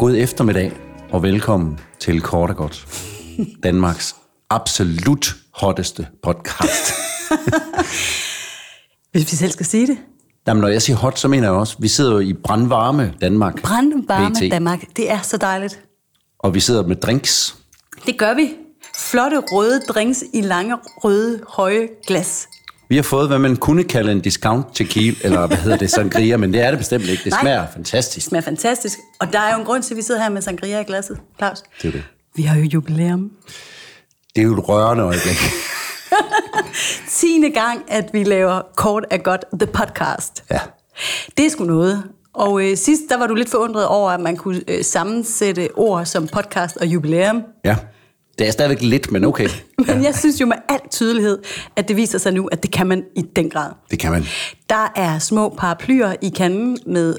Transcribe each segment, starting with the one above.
God eftermiddag og velkommen til Kort og Godt. Danmarks absolut hotteste podcast. Hvis vi selv skal sige det. Jamen, når jeg siger hot, så mener jeg også, vi sidder jo i brandvarme Danmark. Brandvarme PT. Danmark. Det er så dejligt. Og vi sidder med drinks. Det gør vi. Flotte røde drinks i lange, røde, høje glas. Vi har fået, hvad man kunne kalde en discount tequila, eller hvad hedder det, sangria, men det er det bestemt ikke. Det Nej. smager Det fantastisk. smager fantastisk. Og der er jo en grund til, at vi sidder her med sangria i glasset. Claus. Det er det. Vi har jo jubilæum. Det er jo et rørende øjeblik. 10. gang, at vi laver Kort er godt, the podcast. Ja. Det er sgu noget. Og øh, sidst, der var du lidt forundret over, at man kunne øh, sammensætte ord som podcast og jubilæum. Ja. Det er stadigvæk lidt, men okay. Men jeg synes jo med al tydelighed, at det viser sig nu, at det kan man i den grad. Det kan man. Der er små paraplyer i kanden med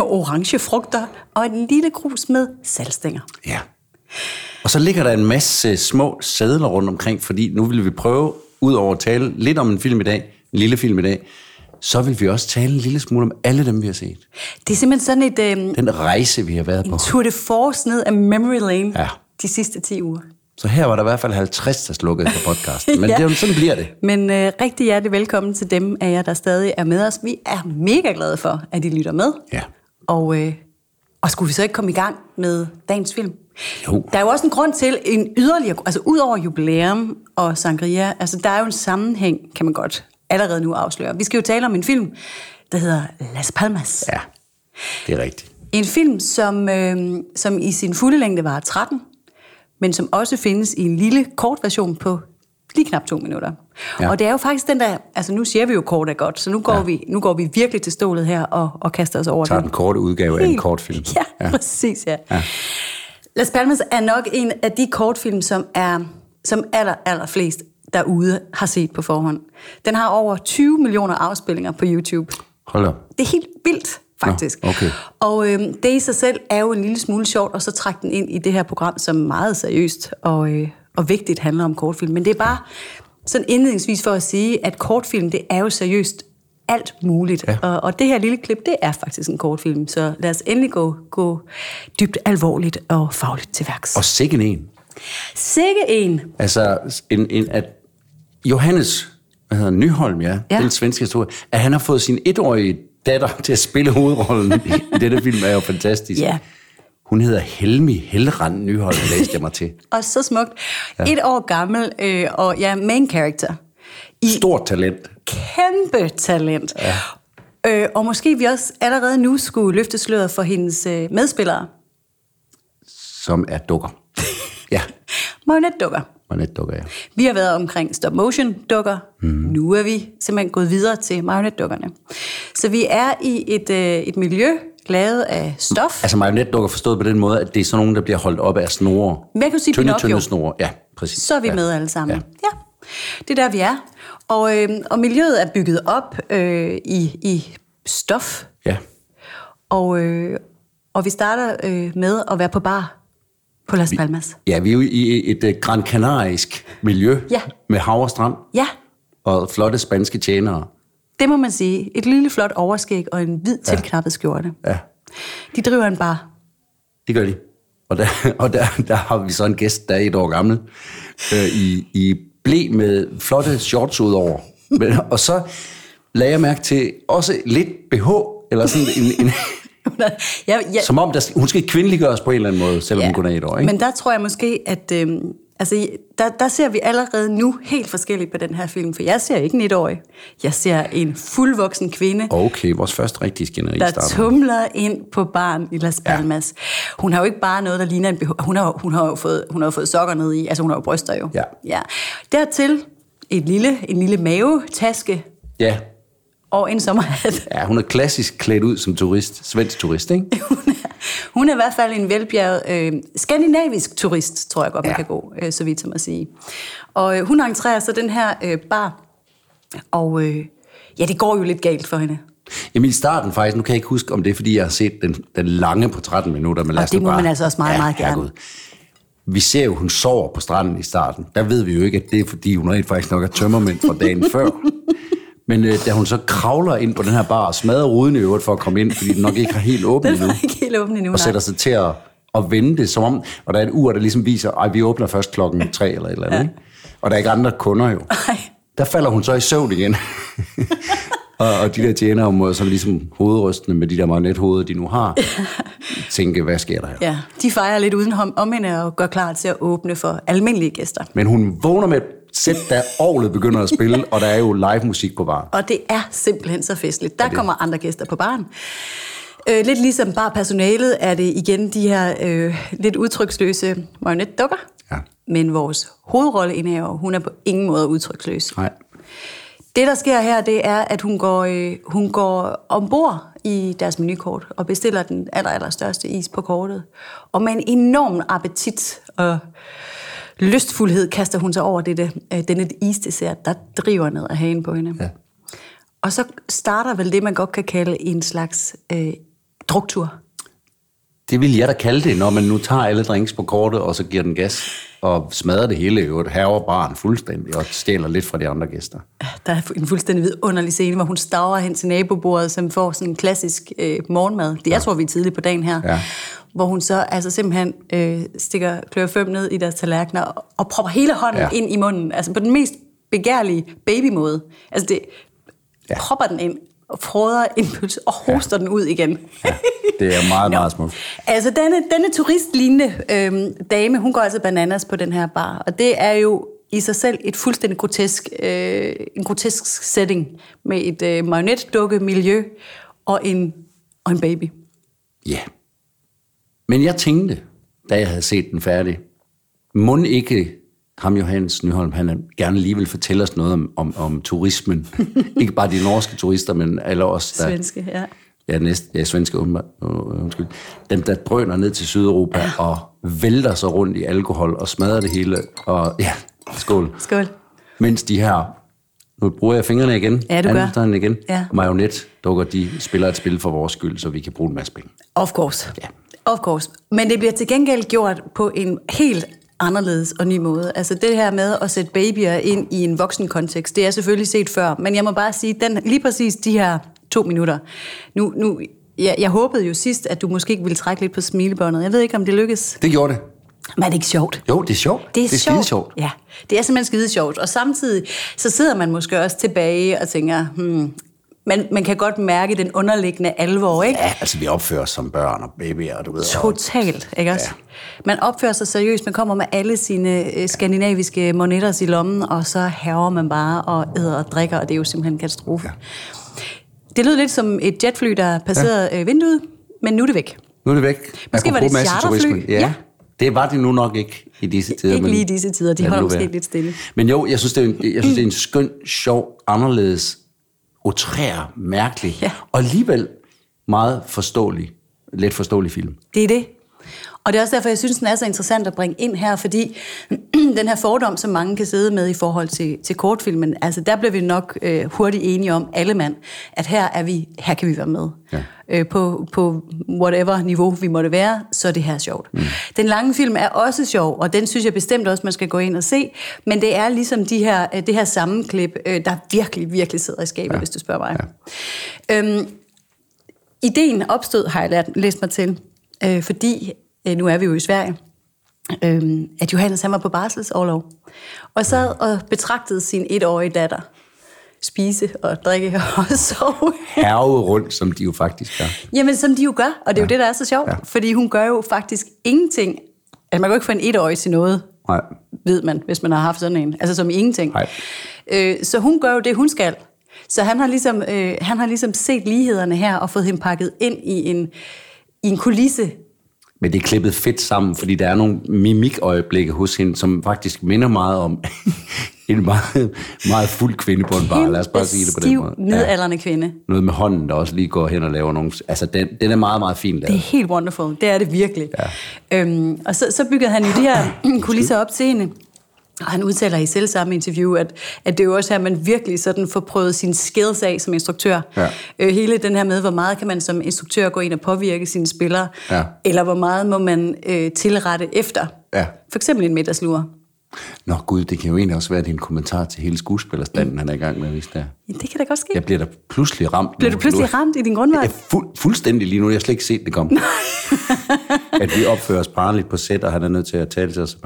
orange frugter og en lille krus med salgstænger. Ja. Og så ligger der en masse små sædler rundt omkring, fordi nu vil vi prøve, ud over at tale lidt om en film i dag, en lille film i dag, så vil vi også tale en lille smule om alle dem, vi har set. Det er simpelthen sådan et øh, Den rejse, vi har været på. tour de force ned af memory lane Ja. de sidste 10 uger. Så her var der i hvert fald 50, der slukkede på podcasten. Men Ja. det sådan bliver det. Men øh, rigtig hjertelig velkommen til dem af jer, der stadig er med os. Vi er mega glade for, at I lytter med. Ja. Og, øh, og skulle vi så ikke komme i gang med dagens film? Jo. Der er jo også en grund til en yderligere, altså ud over jubilæum og sangria, altså der er jo en sammenhæng, kan man godt allerede nu afsløre. Vi skal jo tale om en film, der hedder Las Palmas. Ja, det er rigtigt. En film, som, øh, som i sin fulde længde var 13, men som også findes i en lille kort version på lige knap to minutter. Ja. Og det er jo faktisk den der, altså nu siger vi jo kort er godt, så nu går, Ja. vi, nu går vi virkelig til stålet her og, og kaster os over Tager det. den korte udgave af en kortfilm. Ja, ja, præcis, ja. ja. Las Palmas er nok en af de kortfilm, som er som aller, aller flest derude har set på forhånd. Den har over 20 millioner afspillinger på YouTube. Hold op. Det er helt vildt, faktisk. Nå, okay. Og øhm, det i sig selv er jo en lille smule sjovt, og så trække den ind i det her program, som meget seriøst og, øh, og vigtigt handler om kortfilm. Men det er bare sådan indledningsvis for at sige, at kortfilm, det er jo seriøst alt muligt. Ja. Og, og det her lille klip, det er faktisk en kortfilm. Så lad os endelig gå, gå dybt alvorligt og fagligt til værks. Og sikken en. Sikke en. Altså, en, en, at Johannes, hvad hedder Nyholm, ja, ja. Ja. den svenske historie, at han har fået sin etårige datter til at spille hovedrollen i, denne film, er jo fantastisk. Ja. Hun hedder Helmi Helrand Nyholm, læste jeg mig til. Og så smukt. Ja. Et år gammel, øh, og ja, main character. I Stort talent. kæmpe talent. Ja. Øh, og måske vi også allerede nu skulle løfte sløret for hendes øh, medspillere. som er dukker. Ja, Marionetdukker. marionetdukker, ja. Vi har været omkring stop motion dukker. Mm. Nu er vi simpelthen gået videre til marionetdukkerne. Så vi er i et, øh, et miljø lavet af stof. Altså marionetdukker forstået på den måde, at det er sådan nogle, der bliver holdt op af snore. Men jeg kan sige tynde, tynde snore. Ja, præcis. Så er vi ja. med alle sammen. Ja. Ja. ja. Det er der, vi er. Og, øh, og miljøet er bygget op øh, i, i stof. Ja, Og, øh, og vi starter øh, med at være på bar på Las Palmas. ja vi er jo i et uh, Gran Canarisk miljø Ja. med hav og strand Ja, og flotte spanske tjenere. det må man sige. Et lille flot overskæg og en hvid tilknappet skjorte. Ja, De driver en bar. det gør de. Og der, og der, der har vi så en gæst, der er et år gammel, øh, i, i blæ med flotte shorts ud over. Men, og så lagde jeg mærke til også lidt BH, eller sådan en, en ja, ja, som om der, hun skal kvindeliggøres på en eller anden måde, selvom ja. hun kun er et år, ikke? Men der tror jeg måske, at øh, altså, der, der ser vi allerede nu helt forskelligt på den her film. For jeg ser ikke en etårig. Jeg ser en fuldvoksen kvinde, Okay, vores første rigtige skænderi der starter. tumler ind på barn i Las Palmas. Ja. Hun har jo ikke bare noget, der ligner en BH. Hun har, hun har jo fået, hun har jo fået sokker ned i. Altså, hun har jo bryster jo. Ja. ja. Dertil et lille, en lille mavetaske Ja. Og en sommerhat. ja, hun er klassisk klædt ud som turist, svensk turist, ikke? Hun er, hun er i hvert fald en velbjerget øh, skandinavisk turist, tror jeg godt, man Ja. ja. kan gå, øh, så vidt som at sige. Og øh, hun entrerer så den her øh, bar, og øh, ja, det går jo lidt galt for hende. Jamen i starten faktisk, nu kan jeg ikke huske, om det er, fordi jeg har set den, den lange på 13 minutter, men lad Og os det må bare... man altså også meget, meget gerne. herregud. Vi ser jo, hun sover på stranden i starten. Der ved vi jo ikke, at det er, fordi hun rent faktisk nok er tømmermænd fra dagen før. Men øh, da hun så kravler ind på den her bar og smadrer ruden i øvrigt for at komme ind, fordi den nok ikke har helt åbent Den endnu, er ikke helt åben endnu, og nej. sætter sig til at vende det som om, og der er et ur, der ligesom viser, at vi åbner først klokken tre eller et eller andet, ja. ikke? og der er ikke andre kunder jo. Ej. Der falder hun så i søvn igen. og, og de der tjenere må så ligesom hovedrystende med de der marionethoveder, de nu har, tænke, hvad sker der her? Ja, de fejrer lidt uden om, om hende og gør klar til at åbne for almindelige gæster. Men hun vågner med et sæt, da orlet begynder at spille, og der er jo live musik på bar. Og det er simpelthen så festligt. Der kommer andre gæster på baren. Øh, lidt ligesom bare personalet er det igen de her øh, lidt udtryksløse marionetdukker. Ja. Men vores hovedrolleindehaver, hun er på ingen måde udtryksløs. Nej. Det, der sker her, det er, at hun går, øh, hun går ombord i deres menukort og bestiller den aller, aller største is på kortet. Og med en enorm appetit og lystfuldhed kaster hun sig over dette, øh, denne isdessert, der driver ned af hagen på hende. Ja. Og så starter vel det, man godt kan kalde en slags øh, druktur. Det vil jeg da kalde det, når man nu tager alle drinks på kortet, og så giver den gas, og smadrer det hele i haver baren fuldstændig, og stjæler lidt fra de andre gæster. Der er en fuldstændig vidunderlig scene, hvor hun staver hen til nabobordet, som får sådan en klassisk øh, morgenmad. Det jeg tror, vi er tidligt på dagen her. Ja. Hvor hun så altså simpelthen øh, stikker klør ned i deres tallerkener og, og propper hele hånden Ja. ind i munden. Altså på den mest begærlige babymåde. Altså det ja. propper den ind og froder en pølse og hoster ja. den ud igen. Ja. Det er meget, meget smukt. Altså, denne, denne turistlignende øhm, dame, hun går altså bananas på den her bar, og det er jo i sig selv et fuldstændig grotesk, øh, en grotesk setting med et øh, marionetdukke miljø og en, og en baby. Ja. Men jeg tænkte, da jeg havde set den færdig, må ikke ham Johannes Nyholm, han gerne lige vil fortælle os noget om, om, om turismen. ikke bare de norske turister, men alle os, der... Svenske, ja. Ja, næste, ja svenske, undskyld. Dem, der drøner ned til Sydeuropa ja. og vælter sig rundt i alkohol og smadrer det hele. Og ja, skål. Skål. Mens de her, nu bruger jeg fingrene igen, Ja, du gør. igen, Ja. marionet dukker, de spiller et spil for vores skyld, så vi kan bruge en masse penge. Of course. Ja. Of course. Men det bliver til gengæld gjort på en helt anderledes og ny måde. Altså det her med at sætte babyer ind i en voksen kontekst, det er selvfølgelig set før, men jeg må bare sige, den, lige præcis de her to minutter. Nu, nu, jeg, jeg håbede jo sidst, at du måske ville trække lidt på smilebåndet. Jeg ved ikke, om det lykkes. Det gjorde det. Men er det ikke sjovt? Jo, det er sjovt. Det er, det er sjovt. sjovt. Ja, det er simpelthen skide sjovt. Og samtidig, så sidder man måske også tilbage og tænker, hmm, man, man kan godt mærke den underliggende alvor, ikke? Ja, altså vi opfører os som børn og babyer, og du ved. og- Totalt, ikke også? Man opfører sig seriøst, man kommer med alle sine øh, skandinaviske monetter i lommen, og så haver man bare og æder og drikker, og det er jo simpelthen en katastrofe. Ja. Det lød lidt som et jetfly, der passerede ja. vinduet, men nu er det væk. Nu er det væk. Måske var det et charterfly. Ja. Ja. Det var det nu nok ikke i disse tider. Ikke men lige i disse tider, de holder måske lidt stille. Men jo, jeg synes, det er en, jeg synes, det er en skøn, sjov, anderledes, outrær, mærkelig, Ja. og alligevel meget forståelig, let forståelig film. Det er det. Og det er også derfor, jeg synes, den er så interessant at bringe ind her, fordi den her fordom, som mange kan sidde med i forhold til, til kortfilmen, altså der bliver vi nok øh, hurtigt enige om, alle mand, at her, er vi, her kan vi være med. Ja. Øh, på, på whatever niveau vi måtte være, så er det her sjovt. Mm. Den lange film er også sjov, og den synes jeg bestemt også, man skal gå ind og se, men det er ligesom de her, øh, det her sammenklip, øh, der virkelig, virkelig sidder i skabet, ja. hvis du spørger mig. Ja. Øhm, ideen opstod, har jeg lært, læst mig til, øh, fordi, nu er vi jo i Sverige, øh, at Johannes han var på barselsårlov, og sad og betragtede sin etårige datter spise og drikke og sove. Herve rundt, som de jo faktisk gør. Jamen, som de jo gør, og det er jo det, der er så sjovt, Ja. ja. fordi hun gør jo faktisk ingenting. Altså, man kan jo ikke få en etårig til noget, Nej. ved man, hvis man har haft sådan en. Altså som ingenting. Nej. Øh, så hun gør jo det, hun skal. Så han har, ligesom, øh, han har ligesom set lighederne her og fået hende pakket ind i en, i en kulisse. Men det er klippet fedt sammen, fordi der er nogle mimikøjeblikke hos hende, som faktisk minder meget om en meget, meget fuld kvinde på en bar. Lad os bare sige det på den måde. midaldrende kvinde. Noget med hånden, der også lige går hen og laver nogle... Altså, den, den er meget, meget fin Det er lavet. helt wonderful. Det er det virkelig. Ja. Øhm, og så, så byggede han jo de her kulisser op til hende. Og han udtaler i selv samme interview, at, at det er jo også her, man virkelig sådan får prøvet sine skills af som instruktør. Ja. Øh, hele den her med, hvor meget kan man som instruktør gå ind og påvirke sine spillere, Ja. eller hvor meget må man øh, tilrette efter. Ja. For eksempel en middagslur. Nå gud, det kan jo egentlig også være, at det er en kommentar til hele skuespillerstanden, han er i gang med, hvis det er. Ja, det kan da godt ske. Jeg bliver da pludselig ramt. Bliver nu. du pludselig ramt i din grundvej? Jeg er fuld, fuldstændig lige nu. Jeg har slet ikke set det komme. at vi opfører os barnligt på sæt, og han er nødt til at tale til os.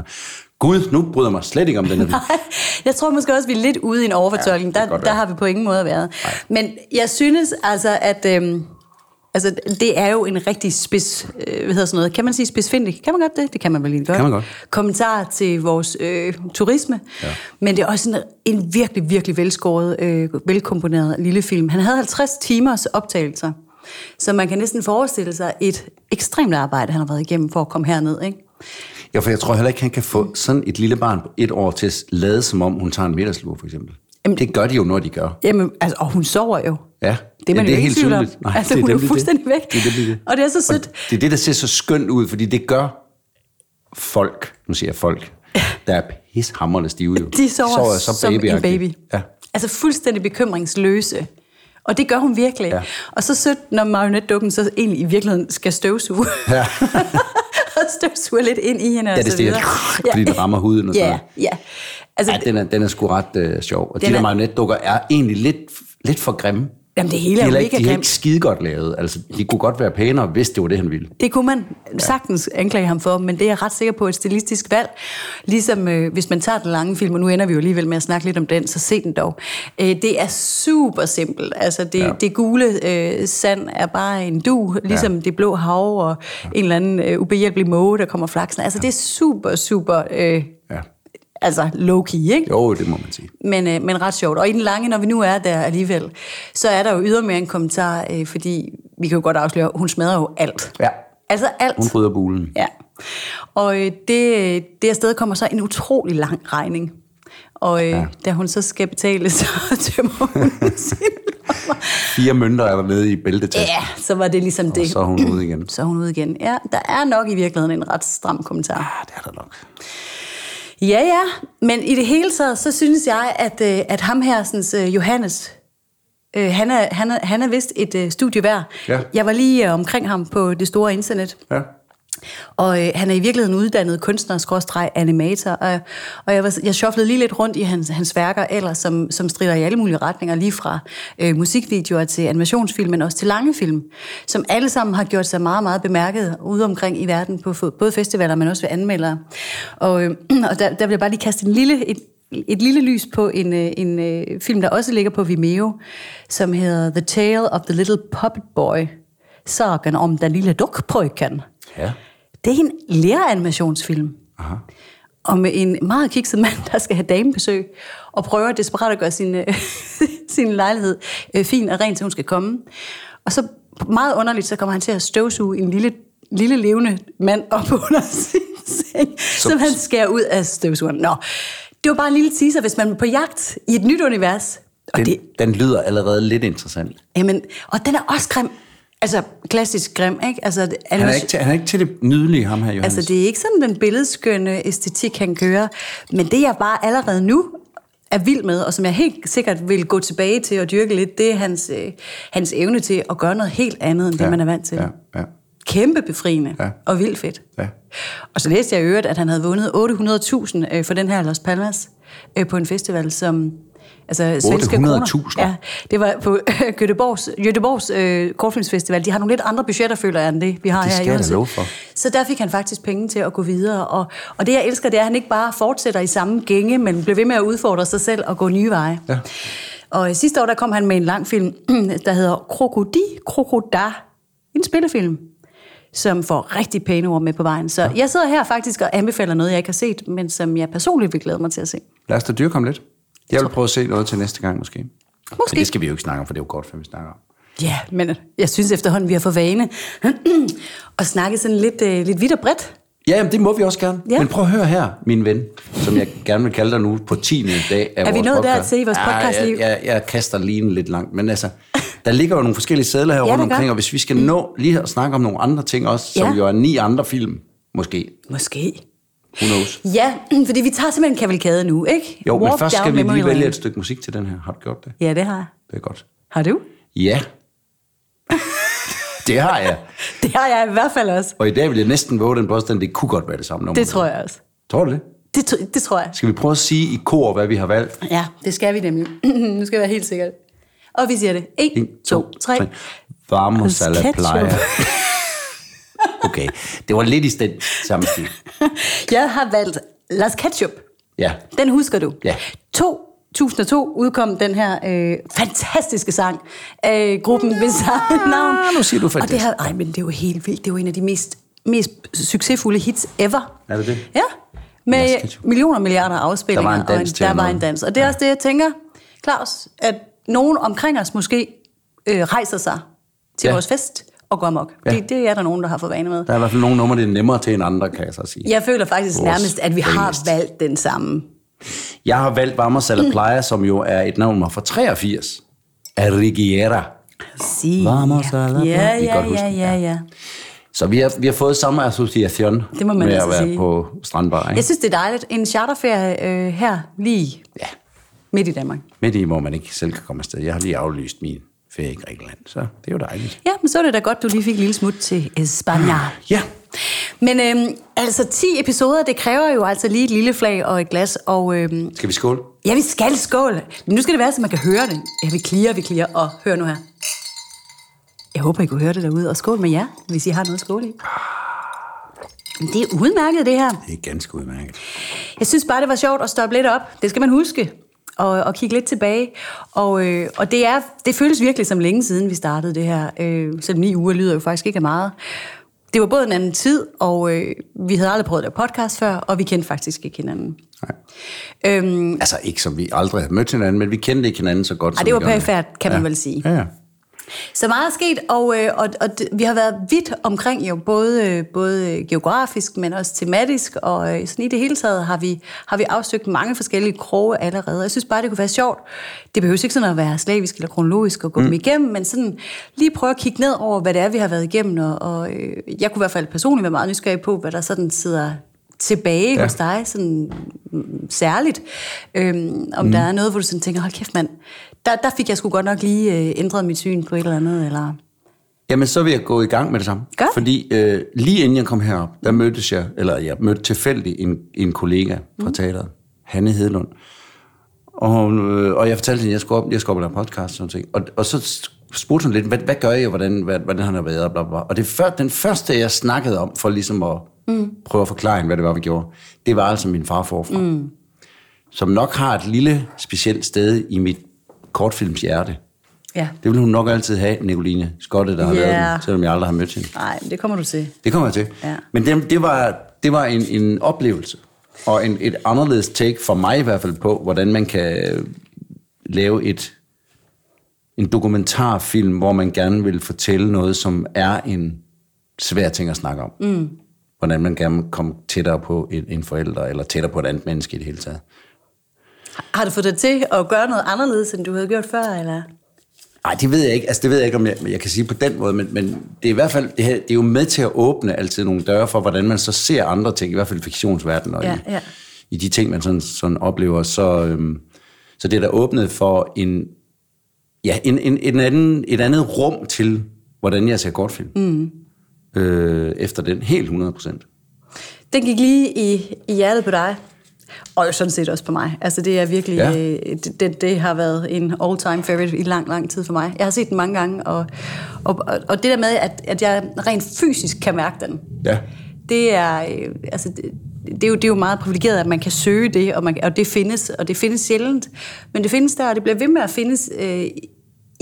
Gud, nu bryder mig slet ikke om den her. Jeg tror måske også, vi er lidt ude i en overfortolkning. Ja, der, der har vi på ingen måde været. Men jeg synes altså, at øhm, altså, det er jo en rigtig spids, øh, hvad hedder sådan noget, kan man sige spidsfindig? Kan man godt det? Det kan man vel lige godt. Kan man godt. Kommentar til vores øh, turisme. Ja. Men det er også en, en virkelig, virkelig velskåret, øh, velkomponeret lille film. Han havde 50 timers optagelser. Så man kan næsten forestille sig et ekstremt arbejde, han har været igennem for at komme herned. Ikke? Ja, for jeg tror heller ikke, han kan få sådan et lille barn på et år til at lade, som om hun tager en middagslur, for eksempel. Jamen, det gør de jo, når de gør. Jamen, altså, og hun sover jo. Ja, Det er man ja, jo ikke helt tydeligt. Altså, det hun er jo nemlig fuldstændig væk. Det er det, det, er det. Og det er så sødt. Og det er det, der ser så skønt ud, fordi det gør folk, nu siger jeg folk, der er pishammerende stive jo. De sover, så som en baby. Ja. Altså fuldstændig bekymringsløse. Og det gør hun virkelig. Ja. Og så sødt, når marionetdukken så egentlig i virkeligheden skal støvsuge. Ja. og støvsuge lidt ind i hende Ja, det stiger, videre. fordi den rammer huden og sådan Ja, noget. ja. Altså, Ja, den er, den er sgu ret øh, sjov. Og de der er- marionetdukker er egentlig lidt, lidt for grimme. Jamen, det hele er jo heller mega ikke, de er ikke skide godt lavet. Altså, de kunne godt være pænere, hvis det var det, han ville. Det kunne man sagtens anklage ham for, men det er jeg ret sikker på et stilistisk valg. Ligesom øh, hvis man tager den lange film, og nu ender vi jo alligevel med at snakke lidt om den, så se den dog. Øh, det er super simpelt. Altså det, Ja. ja. det gule øh, sand er bare en du, ligesom ja. det blå hav og ja. en eller anden øh, ubehjælpelig måge, der kommer flaksen. Altså det er super, super... Øh, Ja. Altså low-key, ikke? Jo, det må man sige. Men, øh, men ret sjovt. Og i den lange, når vi nu er der alligevel, så er der jo ydermere en kommentar, øh, fordi vi kan jo godt afsløre, hun smadrer jo alt. Ja. Altså alt. Hun bryder bulen. Ja. Og øh, det, det afsted kommer så en utrolig lang regning. Og øh, ja. da hun så skal betale, så tømmer hun sin lommer. Fire mønter er der nede i bæltetassen. Ja, så var det ligesom Og det. så er hun ude igen. Så er hun ude igen. Ja, der er nok i virkeligheden en ret stram kommentar. Ja, det er der nok. Ja, ja. Men i det hele taget, så synes jeg, at, øh, at ham her, sådan, øh, Johannes, øh, han, er, han, er, han er vist et studie værd. Ja. Jeg var lige omkring ham på det store internet. Ja. Og øh, han er i virkeligheden uddannet kunstner animator og, og jeg, var, jeg shufflede lige lidt rundt i hans, hans værker ellers, som, som strider i alle mulige retninger, lige fra øh, musikvideoer til animationsfilm, men også til lange film, som alle sammen har gjort sig meget, meget bemærket ude omkring i verden, på både festivaler, men også ved anmeldere. Og, øh, og der, der vil jeg bare lige kaste en lille, et, et lille lys på en, øh, en øh, film, der også ligger på Vimeo, som hedder The Tale of the Little Puppet Boy. Sagen om den lille dukpojken. Ja. Det er en læreranimationsfilm. Aha. Om en meget kikset mand, der skal have damebesøg, og prøver desperat at gøre sin, øh, sin lejlighed øh, fin og ren, til hun skal komme. Og så meget underligt, så kommer han til at støvsuge en lille, lille levende mand op under sin seng, som, som han skærer ud af støvsugeren. Nå, det var bare en lille teaser, hvis man er på jagt i et nyt univers. Og Den, det, den lyder allerede lidt interessant. jamen, og den er også grim. Altså, klassisk grim, ikke? Altså, Han er ikke til, han er ikke til det nydelige, ham her, Johannes. Altså, det er ikke sådan den billedskønne æstetik, han kører. Men det, jeg bare allerede nu er vild med, og som jeg helt sikkert vil gå tilbage til og dyrke lidt, det er hans, øh, hans evne til at gøre noget helt andet, end det, Ja, man er vant til. ja, ja. Kæmpe befriende Ja. og vildt fedt. Ja. Og så læste jeg i øvrigt, at han havde vundet 800.000 øh, for den her Los Palmas øh, på en festival, som... Altså, svenske 800.000? kroner. Ja, det var på Göteborgs, Göteborgs øh, kortfilmsfestival. De har nogle lidt andre budgetter, føler jeg, end det, vi har Det her i Odense. for. Så der fik han faktisk penge til at gå videre. Og, og det, jeg elsker, det er, at han ikke bare fortsætter i samme gænge, men bliver ved med at udfordre sig selv og gå nye veje. Ja. Og øh, sidste år, der kom han med en lang film, der hedder Krokodi Krokoda. En spillefilm som får rigtig pæne ord med på vejen. Så jeg sidder her faktisk og anbefaler noget, jeg ikke har set, men som jeg personligt vil glæde mig til at se. Lad os da dyrke ham lidt. Jeg vil prøve at se noget til næste gang, måske. Men Måske. det skal vi jo ikke snakke om, for det er jo godt, for vi snakker om. Ja, men jeg synes efterhånden, vi har fået vane at snakke sådan lidt, øh, lidt vidt og bredt. Ja, jamen, det må vi også gerne. Ja. Men prøv at høre her, min ven, som jeg gerne vil kalde dig nu på 10. dag af Er vi nået podcast. dertil i vores podcastliv? Ja, jeg, jeg, jeg kaster lige lidt langt, men altså, der ligger jo nogle forskellige sædler her Ja, rundt der omkring, og hvis vi skal nå lige at snakke om nogle andre ting også, som Ja. jo er ni andre film, måske, Måske. Who knows. Ja, fordi vi tager simpelthen en kavalkade nu, ikke? Jo, men Walk først down skal vi lige vælge et stykke musik til den her. Har du gjort det? Ja, det har jeg. Det er godt. Har du? Ja. det har jeg. Det har jeg i hvert fald også. Og i dag vil jeg næsten våge den påstand, det kunne godt være det samme nummer. Det tror jeg også. Tror du det? Det, det tror jeg. Skal vi prøve at sige i kor, hvad vi har valgt? Ja, det skal vi nemlig. nu skal jeg være helt sikker. Og vi siger det. 1, 2, 3. Vamos a la Ketchup. Okay, det var lidt i den samme stil. Jeg har valgt Las Ketchup. Ja, Den husker du. Ja. 2002 udkom den her øh, fantastiske sang af gruppen ved samme navn. nu siger du Og det fantastisk. her, ej, men det er jo helt vildt. Det er jo en af de mest, mest succesfulde hits ever. Er det det? Ja. Med millioner og milliarder afspillinger. Der var en dans og til der var en dans. Og det er også det, jeg tænker, Claus, at nogen omkring os måske øh, rejser sig til Ja. ja. vores fest og går amok. Ja. Det, det er der nogen, der har for vane med. der er i hvert fald nogle numre, det er nemmere til end andre, kan jeg så sige. Jeg føler faktisk Vores nærmest, at vi har playlist. valgt den samme. Jeg har valgt Vamos a la playa, som jo er et nummer fra 83 af Rigiera. Sige. Vamos ja, playa. Ja, ja, ja, ja. ja. Så vi har, vi har fået samme association Det må man med at være sige. på strandbar. Ikke? Jeg synes, det er dejligt. En charterferie øh, her lige Ja, midt i Danmark. midt i, hvor man ikke selv kan komme afsted. Jeg har lige aflyst min ferie i Grækenland, så det er jo dejligt. Ja, men så er det da godt, du lige fik et lille smut til Espanja. Ja, Men øhm, altså 10 episoder, det kræver jo altså lige et lille flag og et glas. Og øhm, skal vi skåle? ja, vi skal skåle. Men nu skal det være, så man kan høre det. Ja, vi klirer, vi klirer. Og hør nu her. Jeg håber, I kunne høre det derude. Og skål med jer, hvis I har noget at skåle i. Det er udmærket, det her. Det er ganske udmærket. Jeg synes bare, det var sjovt at stoppe lidt op. Det skal man huske. Og, og kigge lidt tilbage. Og, øh, og det, er, det føles virkelig som længe siden, vi startede det her. Øh, selvom ni uger lyder jo faktisk ikke af meget. Det var både en anden tid, og øh, vi havde aldrig prøvet at lave podcast før, og vi kendte faktisk ikke hinanden. Nej. Øhm, Altså ikke som vi aldrig har mødt hinanden, men vi kendte ikke hinanden så godt, Ej, som det var perifært, kan man vel sige. Ja, ja. Så meget er sket, og, øh, og, og vi har været vidt omkring jo, både, øh, både geografisk, men også tematisk, og øh, sådan i det hele taget har vi, har vi afsøgt mange forskellige kroge allerede. Jeg synes bare, det kunne være sjovt. Det behøver ikke sådan at være slavisk eller kronologisk og gå mm. dem igennem, men sådan lige prøve at kigge ned over, hvad det er, vi har været igennem, og, og øh, jeg kunne i hvert fald personligt være meget nysgerrig på, hvad der sådan sidder tilbage Ja. hos dig, sådan mm, særligt. Øhm, om mm. der er noget, hvor du sådan tænker, hold kæft mand, der, der fik jeg sgu godt nok lige øh, ændret mit syn på et eller andet, eller... Jamen, så vil jeg gå i gang med det samme. Gør. Fordi øh, lige inden jeg kom herop, der mødtes jeg, eller jeg mødte tilfældigt en, en kollega fra teateret, Hanne Hedlund. Og, øh, og jeg fortalte hende, at jeg skulle op, jeg skulle op og lave podcast og sådan ting. Og, og så spurgte hun lidt, hvad, hvad gør jeg, hvordan, hvad, hvordan han har været, bla, bla. Og det før, den første, jeg snakkede om, for ligesom at mm. prøve at forklare hende, hvad det var, vi gjorde, det var altså min far forfra. Mm. Som nok har et lille specielt sted i mit kortfilms hjerte. Ja. Det vil hun nok altid have, Nicoline Skotte, der har lavet Ja. den, selvom jeg aldrig har mødt hende. Nej, det kommer du til. Det kommer jeg til. Ja. Men det, det var, det var en, en oplevelse, og en, et anderledes take for mig i hvert fald på, hvordan man kan lave et, en dokumentarfilm, hvor man gerne vil fortælle noget, som er en svær ting at snakke om. Mm. Hvordan man gerne vil komme tættere på en, en forælder, eller tættere på et andet menneske i det hele taget. Har du fået dig til at gøre noget anderledes, end du havde gjort før, eller? Nej, det ved jeg ikke. Altså, det ved jeg ikke, om jeg, jeg kan sige på den måde, men, men det er i hvert fald, det, her, det er jo med til at åbne altid nogle døre for, hvordan man så ser andre ting, i hvert fald i fiktionsverdenen og Ja, i, ja. i de ting, man sådan, sådan oplever. Så, øhm, så det er der åbnet for en, ja, en, en, en anden, et andet rum til, hvordan jeg ser kortfilm. Mm. Øh, efter den helt 100 procent. Den gik lige i, i hjertet på dig. Og jo sådan set også på mig. Altså det er virkelig, Ja. øh, det, det, det har været en all-time favorite i lang, lang tid for mig. Jeg har set den mange gange, og, og, og det der med, at, at jeg rent fysisk kan mærke den, Ja. det er, øh, altså, det, det, er jo, det er jo meget privilegeret, at man kan søge det, og, man, og det findes, og det findes sjældent. Men det findes der, og det bliver ved med at findes øh,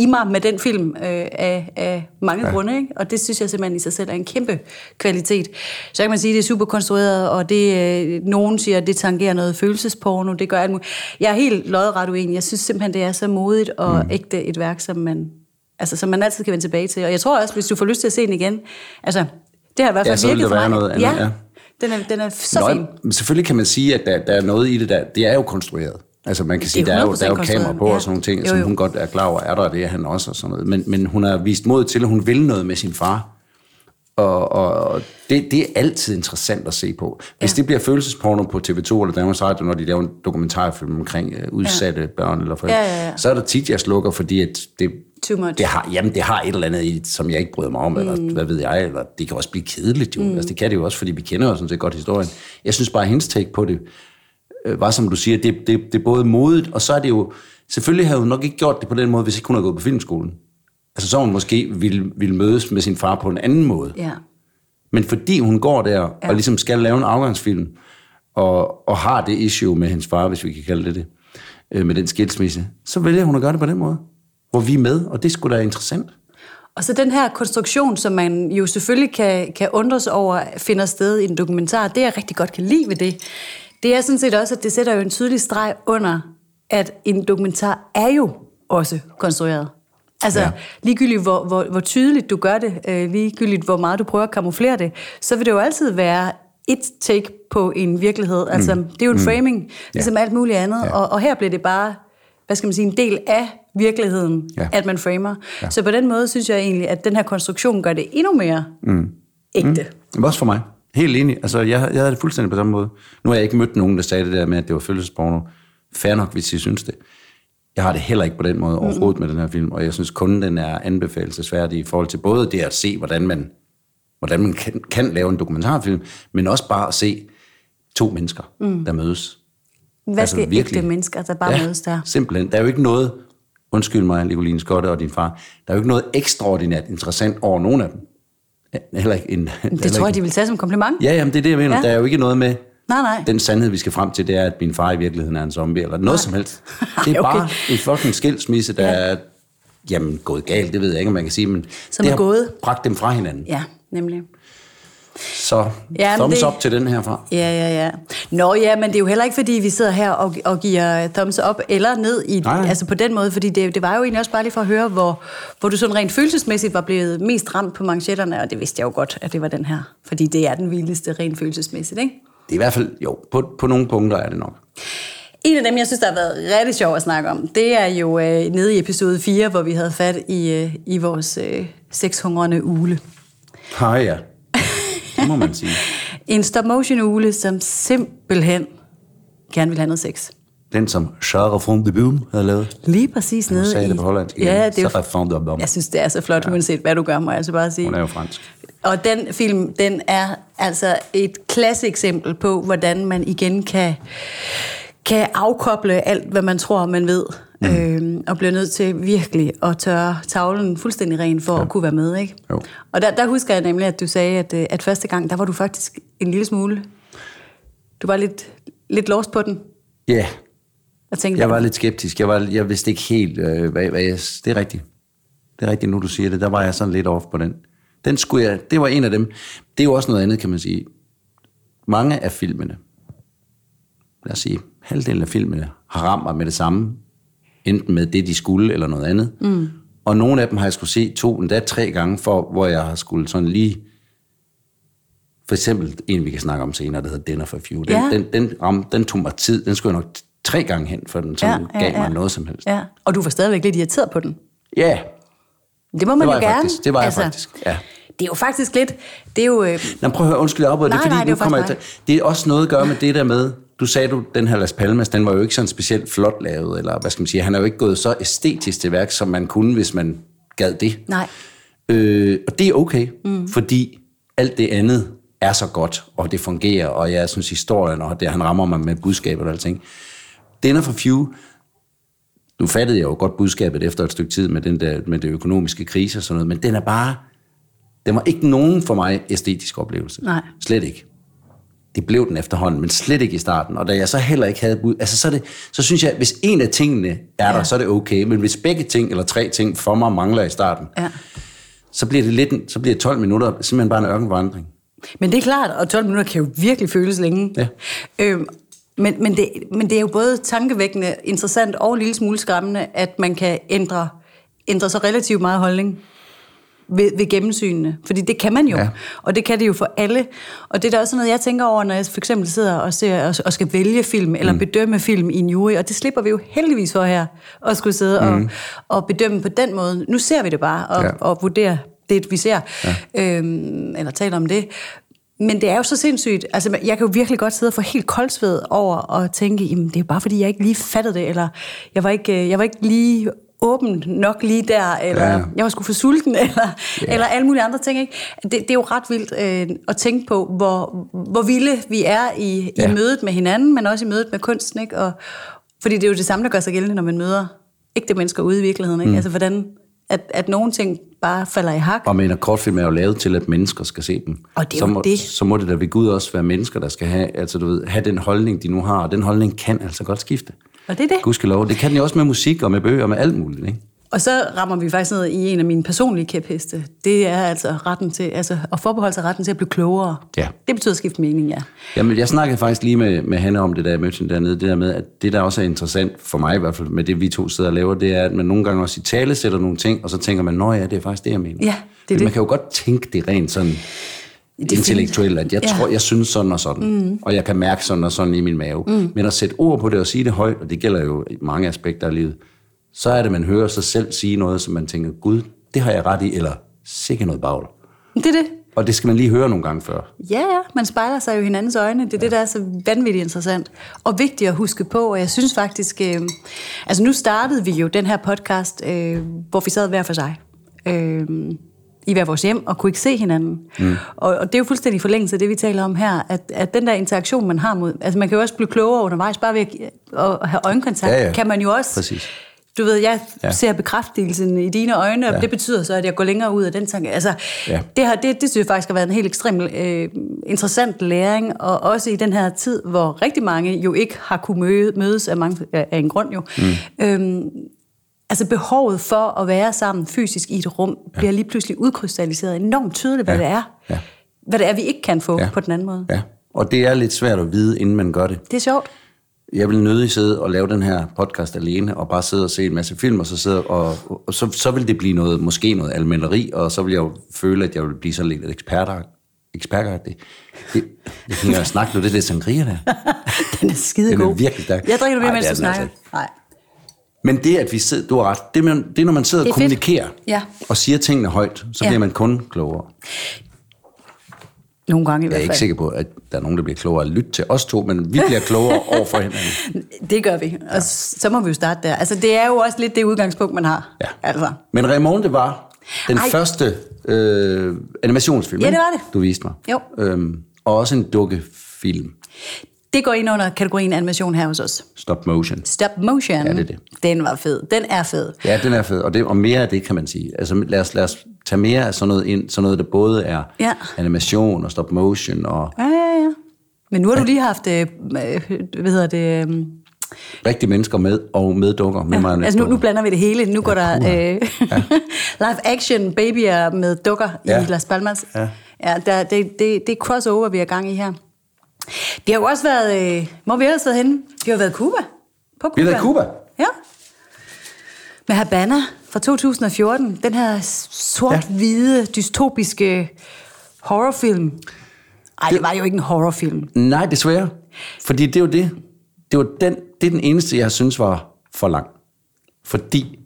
i mig med den film øh, af, af mange ja. grunde, ikke? og det synes jeg simpelthen i sig selv er en kæmpe kvalitet. Så kan man sige, at det er super konstrueret, og det, øh, nogen siger, at det tangerer noget følelsesporno, det gør alt muligt. Jeg er helt lodret uenig. Jeg synes simpelthen, det er så modigt og mm. ægte et værk, som man, altså, som man altid kan vende tilbage til. Og jeg tror også, hvis du får lyst til at se den igen, altså, det har i hvert fald Ja, virket for mig. noget andet, ja, ja. Den, er, den er så Nå, fin. men selvfølgelig kan man sige, at der, der er noget i det der. Det er jo konstrueret. Altså man kan sige, er der er jo, der er jo 100% kamera på konstrueret, og sådan nogle ting, ja. Jo, som jo. hun godt er klar over, er der, det er han også og sådan noget. Men, men hun har vist mod til, at hun vil noget med sin far. Og, og det, det er altid interessant at se på. Hvis Ja. det bliver følelsesporno på TV2 eller Danmarks Radio, når de laver en dokumentarfilm omkring uh, udsatte ja. børn eller forældre, Ja, ja, ja. så er der tit, jeg slukker, fordi at det, Too much. det har, jamen, det har et eller andet i, som jeg ikke bryder mig om, mm. eller hvad ved jeg, eller det kan også blive kedeligt jo. Mm. Altså, det kan det jo også, fordi vi kender jo sådan set godt historien. Jeg synes bare, at hendes take på det øh, var, som du siger, det, det, det er både modigt, og så er det jo, selvfølgelig havde hun nok ikke gjort det på den måde, hvis ikke hun havde gået på filmskolen. Altså så hun måske ville, ville mødes med sin far på en anden måde. Ja. Men fordi hun går der ja. og ligesom skal lave en afgangsfilm, og, og har det issue med hendes far, hvis vi kan kalde det det, øh, med den skilsmisse, så vælger hun at gøre det på den måde, hvor vi er med, og det skulle da interessant. Og så den her konstruktion, som man jo selvfølgelig kan, kan undres over, finder sted i en dokumentar, det jeg rigtig godt kan lide ved det, det er sådan set også, at det sætter jo en tydelig streg under, at en dokumentar er jo også konstrueret. Altså, ja. ligegyldigt hvor, hvor, hvor tydeligt du gør det, øh, ligegyldigt hvor meget du prøver at kamuflere det, så vil det jo altid være et take på en virkelighed. Altså, mm. det er jo en mm. framing, ligesom ja. alt muligt andet. Ja. Og, og her bliver det bare, hvad skal man sige, en del af virkeligheden, ja. at man framer. Ja. Så på den måde synes jeg egentlig, at den her konstruktion gør det endnu mere mm. ægte. Mm. Også for mig. Helt enig. Altså, jeg, jeg havde det fuldstændig på samme måde. Nu har jeg ikke mødt nogen, der sagde det der med, at det var følelsesporno. Fair nok, hvis I synes det. Jeg har det heller ikke på den måde overhovedet mm. med den her film, og jeg synes kun, den er anbefalesværdig i forhold til både det at se, hvordan man, hvordan man kan, kan lave en dokumentarfilm, men også bare at se to mennesker, mm. der mødes. Hvad altså, skal virkelig, ægte mennesker, der bare ja, mødes der? simpelthen. Der er jo ikke noget, undskyld mig, Nicoline Skotte og din far, der er jo ikke noget ekstraordinært interessant over nogen af dem. Heller ikke en, det tror jeg, de vil tage som kompliment. Ja, jamen, det er det, jeg mener. Ja. Der er jo ikke noget med, Nej, nej. Den sandhed, vi skal frem til, det er, at min far i virkeligheden er en zombie, eller noget nej. som helst. Det er okay. bare en fucking skilsmisse, der ja. er jamen, gået galt, det ved jeg ikke, om man kan sige, men som det er gået. bragt dem fra hinanden. Ja, nemlig. Så ja, thumbs det, up til den herfra. Ja, ja, ja. Nå ja, men det er jo heller ikke, fordi vi sidder her og, og giver thumbs up eller ned i, Nej. altså på den måde, fordi det, det var jo egentlig også bare lige for at høre, hvor, hvor du sådan rent følelsesmæssigt var blevet mest ramt på manchetterne, og det vidste jeg jo godt, at det var den her, fordi det er den vildeste rent følelsesmæssigt, ikke? Det er i hvert fald, jo, på, på nogle punkter er det nok. En af dem, jeg synes, der har været rigtig sjov at snakke om, det er jo øh, nede i episode 4, hvor vi havde fat i, øh, i vores øh, sexhungrende ule. Hej ja, det må man sige. en stop-motion ule, som simpelthen gerne vil have noget sex. Den, som Charles von de Boom havde lavet. Lige præcis nede sagde i... det på hollandsk. Ja, det er jo... Jeg synes, det er så flot, ja. uanset hvad du gør, må jeg altså bare sige. Hun er jo fransk. Og den film, den er altså et klasse eksempel på, hvordan man igen kan, kan afkoble alt, hvad man tror, man ved. Mm. Øhm, og bliver nødt til virkelig at tørre tavlen fuldstændig ren for ja. at kunne være med. Ikke? Jo. Og der, der husker jeg nemlig, at du sagde, at, øh, at første gang, der var du faktisk en lille smule... Du var lidt, lidt lost på den. Ja. Yeah. Jeg, tænkte, jeg var lidt skeptisk. Jeg, var, jeg vidste ikke helt, øh, hvad, hvad jeg... Det er rigtigt. Det er rigtigt, nu du siger det. Der var jeg sådan lidt off på den. Den skulle jeg, det var en af dem. Det er jo også noget andet, kan man sige. Mange af filmene, lad os sige, halvdelen af filmene, har ramt mig med det samme. Enten med det, de skulle, eller noget andet. Mm. Og nogle af dem har jeg skulle se to, endda tre gange, for, hvor jeg har skulle sådan lige... For eksempel en, vi kan snakke om senere, der hedder Dinner for Few. Den, ja. den, den, ram, den tog mig tid. Den skulle jeg nok tre gange hen, for den sådan ja, ja, gav mig ja. noget som helst. Ja. Og du var stadigvæk lidt irriteret på den. Ja, det må man det jo gerne. Faktisk. Det var altså, jeg faktisk, ja. Det er jo faktisk lidt... Det er jo... Øh... Nå, prøv at høre, undskyld, jeg nej, det, fordi nej, det, nu kommer jeg til, det er også noget at gøre med det der med, du sagde du, den her Las Palmas, den var jo ikke sådan specielt flot lavet, eller hvad skal man sige, han er jo ikke gået så æstetisk til værk, som man kunne, hvis man gad det. Nej. Øh, og det er okay, mm. fordi alt det andet er så godt, og det fungerer, og jeg synes historien, og det, han rammer mig med budskabet og alting. Dinner for Few, nu fattede jeg jo godt budskabet efter et stykke tid med, den der, med det økonomiske krise og sådan noget, men den er bare, den var ikke nogen for mig æstetisk oplevelse. Nej. Slet ikke. Det blev den efterhånden, men slet ikke i starten. Og da jeg så heller ikke havde bud, altså så, det, så synes jeg, hvis en af tingene er ja. der, så er det okay. Men hvis begge ting, eller tre ting for mig mangler i starten, ja. så bliver det lidt, så bliver 12 minutter simpelthen bare en ørkenvandring. Men det er klart, og 12 minutter kan jo virkelig føles længe. Ja. Øhm, men, men, det, men det er jo både tankevækkende, interessant og en lille smule skræmmende, at man kan ændre, ændre så relativt meget holdning ved, ved gennemsynene. Fordi det kan man jo. Ja. Og det kan det jo for alle. Og det er da også noget, jeg tænker over, når jeg for eksempel sidder og, ser, og, og skal vælge film, eller mm. bedømme film i en jury. Og det slipper vi jo heldigvis for her, at skulle sidde mm. og, og bedømme på den måde. Nu ser vi det bare, og, ja. og vurderer det, vi ser. Ja. Øhm, eller taler om det. Men det er jo så sindssygt. Altså, jeg kan jo virkelig godt sidde og få helt koldsved over og tænke, jamen, det er bare fordi, jeg ikke lige fattede det, eller jeg var ikke, øh, jeg var ikke lige åben nok lige der, eller Ja. jeg var sgu for sulten, eller, ja. eller alle mulige andre ting. Ikke? Det, det er jo ret vildt øh, at tænke på, hvor, hvor vilde vi er i, ja. I mødet med hinanden, men også i mødet med kunsten. Ikke? Og, fordi det er jo det samme, der gør sig gældende, når man møder ægte mennesker ude i virkeligheden. Ikke? Mm. Altså hvordan, at, at nogle ting bare falder i hak. Og men en kortfilm er jo lavet til, at mennesker skal se dem. Og det er så, må, det. så må det da ved Gud også være mennesker, der skal have, altså, du ved, have den holdning, de nu har. Og den holdning kan altså godt skifte. Og det er det. Gudskelov. Det kan den jo også med musik og med bøger og med alt muligt. Ikke? Og så rammer vi faktisk ned i en af mine personlige kæpheste. Det er altså retten til, altså at forbeholde sig retten til at blive klogere. Ja. Det betyder at skifte mening, ja. Jamen, jeg snakkede faktisk lige med, med Hanne om det, da jeg mødte hende dernede. Det der med, at det, der også er interessant for mig i hvert fald, med det vi to sidder og laver, det er, at man nogle gange også i tale sætter nogle ting, og så tænker man, nå ja, det er faktisk det, jeg mener. Ja, det er Men det. Man kan jo godt tænke det rent sådan Det intellektuelt, at jeg Ja. tror, jeg synes sådan og sådan, mm. og jeg kan mærke sådan og sådan i min mave. Mm. Men at sætte ord på det og sige det højt, og det gælder jo i mange aspekter af livet, så er det, man hører sig selv sige noget, som man tænker, gud, det har jeg ret i, eller sikke noget bagl. Det er det. Og det skal man lige høre nogle gange før. Ja, ja, man spejler sig jo i hinandens øjne. Det er ja. det, der er så vanvittigt interessant. Og vigtigt at huske på, og jeg synes faktisk... Øh, altså nu startede vi jo den her podcast, øh, hvor vi sad hver for sig. Øh, i hver vores hjem, og kunne ikke se hinanden. Mm. Og, og det er jo fuldstændig i forlængelse af det, vi taler om her, at, at den der interaktion, man har mod... Altså man kan jo også blive klogere undervejs, bare ved at, at have øjenkontakt, Ja, ja. kan man jo også... Præcis. Du ved, jeg Ja. ser bekræftelsen i dine øjne, og Ja. det betyder så, at jeg går længere ud af den tanke. Altså, Ja. det, her, det, det synes jeg faktisk har været en helt ekstrem øh, interessant læring, og også i den her tid, hvor rigtig mange jo ikke har kunne møde, mødes af, mange, af en grund jo. Mm. Øhm, altså behovet for at være sammen fysisk i et rum, ja. bliver lige pludselig udkrystalliseret enormt tydeligt, hvad Ja. det er. Ja. Hvad det er, vi ikke kan få Ja. på den anden måde. Ja. Og det er lidt svært at vide, inden man gør det. Det er sjovt. Jeg vil nødig sidde og lave den her podcast alene, og bare sidde og se en masse film, og så, sidde og, og så, så vil det blive noget, måske noget alminderi, og så vil jeg jo føle, at jeg vil blive sådan lidt eksperter, ekspertagtig. Det, det kan jeg snakke nu, det er det sangria der. Den er skide Den er virkelig stærk. Jeg drikker nu mere, mens det du den snakker. altså Nej. Men det, at vi sidder, du har ret, det er, man- det er når man sidder og er fedt. kommunikerer, Ja. og siger tingene højt, så Ja. bliver man kun klogere. Nogle gange i Jeg hvert er fald. ikke sikker på, at der er nogen, der bliver klogere at lytte til os to, men vi bliver klogere over for hinanden. Det gør vi, og ja. så må vi jo starte der. Altså, det er jo også lidt det udgangspunkt, man har. Ja. Altså. Men Raymonde var den Ej. Første øh, animationsfilm, Ja, det var det. du viste mig. Jo. Øhm, og også en dukkefilm. Det går ind under kategorien animation her hos os. Stop motion. Stop motion. Ja, det er det. Den var fed. Den er fed. Ja, den er fed. Og, det, og mere af det, kan man sige. Altså, lad os, lad os tage mere af sådan noget ind, sådan noget, der både er Ja. animation og stop motion og Ja, ja, ja. Men nu har du lige haft, øh, øh, hvad hedder det... Øh, rigtige mennesker med og med dukker. Med ja, altså nu, nu blander vi det hele. Nu ja, går der øh, live action babyer med dukker ja. Ja. i Las Palmas. Ja. ja der, det, det, det er crossover, vi er gang i her. Vi har jo også været... Øh, hvor har vi ellers været henne? Vi har været Cuba. På Cuba. Vi har været i Cuba? Ja. Med Habana fra 2014. Den her sort-hvide, dystopiske horrorfilm. Ej, det var jo ikke en horrorfilm. Nej, desværre. Fordi det er jo det. Det, var den, det er den eneste, jeg synes var for lang. Fordi,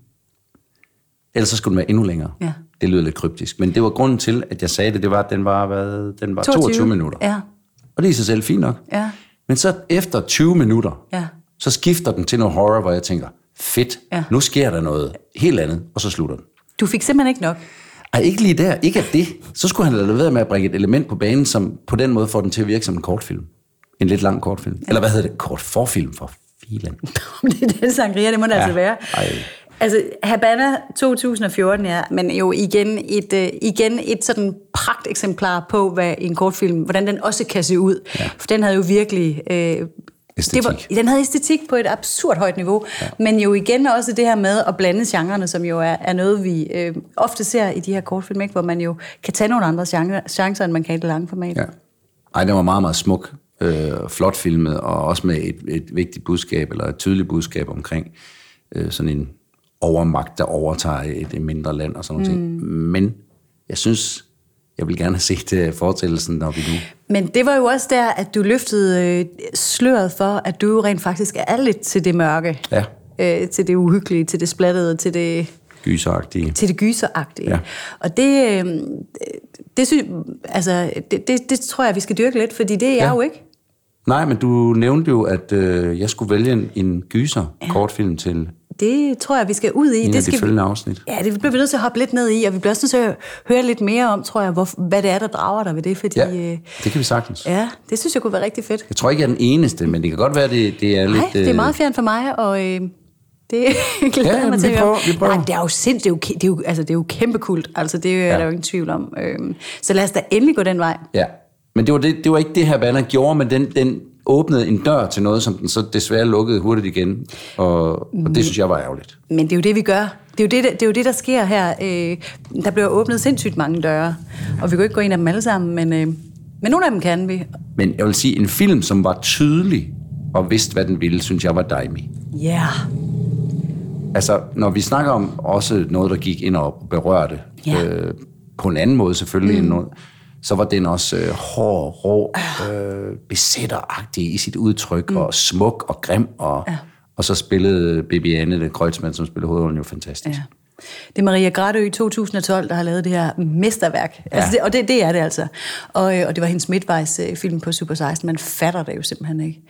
ellers så skulle den være endnu længere. Ja. Det lyder lidt kryptisk. Men det var grunden til, at jeg sagde det, det var, at den var, hvad, den var 22, 22 minutter. Ja. Og det er i sig selv fint nok. Ja. Men så efter 20 minutter, Ja. så skifter den til noget horror, hvor jeg tænker, fedt, Ja. nu sker der noget helt andet, og så slutter den. Du fik simpelthen ikke nok. Ej, ikke lige der. Ikke af det. Så skulle han lade være med at bringe et element på banen, som på den måde får den til at virke som en kortfilm. En lidt lang kortfilm. Ja. Eller hvad hedder det? Kort forfilm for filen. det er det, sangria, det må det. Ja. altså være. Ej. Altså, Habana 2014, ja, men jo igen et, øh, igen et sådan pragt eksemplar på, hvad en kortfilm, hvordan den også kan se ud. Ja. For den havde jo virkelig... Øh, Æstetik. Det var, den havde æstetik på et absurd højt niveau, ja. men jo igen også det her med at blande genrerne, som jo er, er noget, vi øh, ofte ser i de her kortfilm, ikke? hvor man jo kan tage nogle andre genre, chancer, end man kan i det lange format. Ja. Ej, den var meget, meget smuk. Øh, flot filmet, og også med et, et vigtigt budskab, eller et tydeligt budskab omkring øh, sådan en overmagt, der overtager et, mindre land og sådan noget. Mm. Men jeg synes, jeg vil gerne have set øh, fortællelsen, vi nu... Men det var jo også der, at du løftede øh, sløret for, at du rent faktisk er lidt til det mørke. Ja. Øh, til det uhyggelige, til det splattede, til det, Gyseragtige. til det gyseragtige. Ja. Og det, øh, det, synes, altså, det, det, det tror jeg, vi skal dyrke lidt, fordi det er jeg Ja. jo ikke. Nej, men du nævnte jo, at øh, jeg skulle vælge en, en gyser kortfilm til Det tror jeg, vi skal ud i. en det af de skal vi, følgende afsnit. ja, det bliver vi nødt til at hoppe lidt ned i, og vi bliver også nødt til at høre lidt mere om, tror jeg, hvor, hvad det er, der drager dig ved det. Fordi, Ja, øh, det kan vi sagtens. ja, det synes jeg kunne være rigtig fedt. Jeg tror ikke, jeg er den eneste, men det kan godt være, det, det er lidt... Nej, det er øh, meget fjernt for mig, og øh, det glæder Ja, mig til vi prøver- vi prøver. Nej, det er jo sindssygt, det er jo, det er jo, altså, det er jo kæmpe kult, altså det er Ja. der jo ingen tvivl om. Øhm, så lad os da endelig gå den vej. Ja, men det var, det, det var ikke det her, Banner gjorde, men den, den åbnede en dør til noget, som den så desværre lukkede hurtigt igen. Og, og det synes jeg var ærgerligt. Men det er jo det, vi gør. Det er jo det, der, det, er jo det, der sker her. Øh, der bliver åbnet sindssygt mange døre, og vi kan ikke gå ind af dem alle sammen, men, øh, men nogle af dem kan vi. Men jeg vil sige, en film, som var tydelig og vidste, hvad den ville, synes jeg var Daimi. Ja, yeah. Altså, når vi snakker om også noget, der gik ind og berørte, Ja. øh, på en anden måde selvfølgelig, mm. end noget, så var den også øh, hård, rå, øh, besætteragtig i sit udtryk, mm. og smuk og grim, og, ja. og så spillede Bibi Anne, det Kreutzmann, som spillede hovedrollen, jo fantastisk. ja. Det er Maria Gradø i 2012, der har lavet det her mesterværk. Ja. Altså det, og det, det er det altså. Og, øh, og det var hendes midtvejs øh, film på Super 16. Man fatter det jo simpelthen ikke.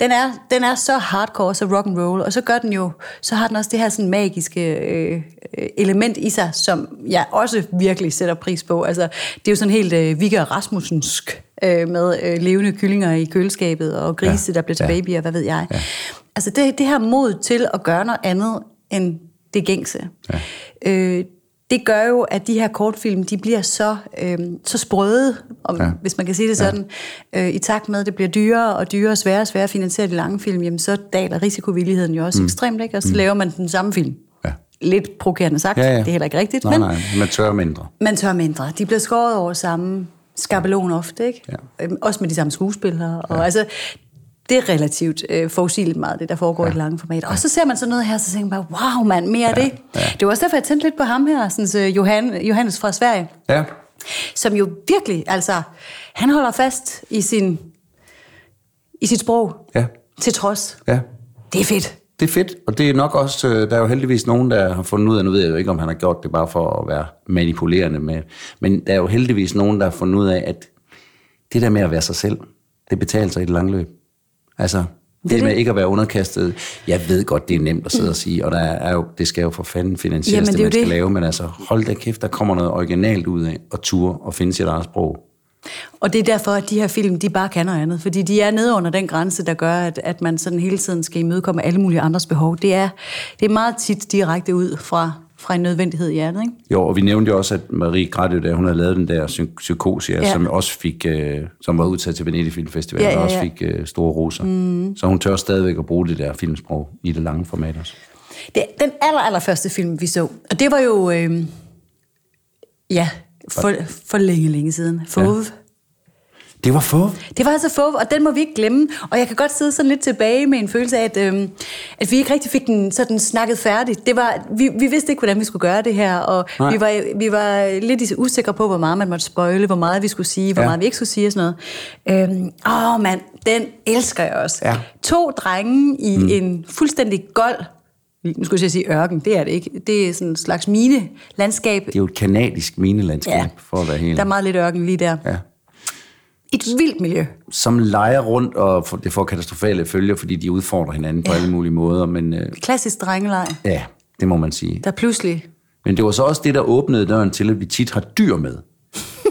Den er, den er så hardcore, så rock and roll, og så gør den jo, så har den også det her sådan magiske øh, øh, element i sig, som jeg også virkelig sætter pris på. Altså, det er jo sådan helt øh, Vigga Rasmussensk øh, med øh, levende kyllinger i køleskabet og grise, Ja. der bliver til Ja. babyer, hvad ved jeg. Ja. Altså det, det her mod til at gøre noget andet end det gængse. Ja. Øh, det gør jo, at de her kortfilm, de bliver så, øh, så sprøde, om, Ja. ja. hvis man kan sige det sådan, øh, i takt med, at det bliver dyrere og dyrere og sværere og sværere at finansiere de lange film, jamen så daler risikovilligheden jo også mm. ekstremt, ikke? og så mm. laver man den samme film. Ja. Lidt provokerende sagt, Ja, ja. det er heller ikke rigtigt, Nej, men nej, man tør mindre. man tør mindre. De bliver skåret over samme skabelon ofte, ikke? Ja. Øhm, Også med de samme skuespillere. Og altså, det er relativt øh, forudsigeligt meget, det der foregår ja. i det lange format. Og så ser man sådan noget her, så tænker man bare, wow mand, mere af det. Ja. Det var også derfor, jeg tændte lidt på ham her, sådan, så Johan, Johannes fra Sverige, Ja, som jo virkelig, altså, han holder fast i, sin, i sit sprog, ja, til trods. ja. Det er fedt. Det er fedt, og det er nok også, øh, der er jo heldigvis nogen, der har fundet ud af, nu ved jeg jo ikke, om han har gjort det bare for at være manipulerende med, men der er jo heldigvis nogen, der har fundet ud af, at det der med at være sig selv, det betaler sig i det lange løb. Altså, det, med ikke at være underkastet, jeg ved godt, det er nemt at sidde og sige, og der er jo, det skal jo for fanden finansieres, Jamen, det, det man skal det. lave, men altså, hold da kæft, der kommer noget originalt ud af, og ture og finde sit eget sprog. Og det er derfor, at de her film, de bare kan noget andet. Fordi de er nede under den grænse, der gør, at, at man sådan hele tiden skal imødekomme alle mulige andres behov. Det er, det er meget tit direkte ud fra, fra en nødvendighed i hjertet, ikke? Jo, og vi nævnte jo også, at Marie Gradø, da hun havde lavet den der psy- ja. Som også fik, øh, som var udtaget til Venedig Film Festival, Ja, ja, ja, og også fik øh, store roser. Mm. Så hun tør stadigvæk at bruge det der filmsprog i det lange format også. Det den aller, aller første film, vi så. Og det var jo, øh, ja, for, for længe, længe siden. Fove. Ja. Det var få. Det var altså Fove, og den må vi ikke glemme. Og jeg kan godt sidde sådan lidt tilbage med en følelse af, at, øh, at vi ikke rigtig fik den sådan snakket færdigt. Det var, vi, vi vidste ikke, hvordan vi skulle gøre det her, og Nej. vi var, vi var lidt usikre på, hvor meget man måtte spoile, hvor meget vi skulle sige, hvor Ja. meget vi ikke skulle sige og sådan noget. Øhm, åh mand, den elsker jeg også. Ja. To drenge i mm. en fuldstændig gold, nu skulle jeg sige ørken, det er det ikke. Det er sådan en slags mine landskab. Det er jo et kanadisk minelandskab, ja. for at være helt. Der er meget lidt ørken lige der. Ja. Et vildt miljø. Som leger rundt, og det får katastrofale følger, fordi de udfordrer hinanden ja. på alle mulige måder. Men øh, Klassisk drengeleg, ja, det må man sige. der pludselig... Men det var så også det, der åbnede døren til, at vi tit har dyr med.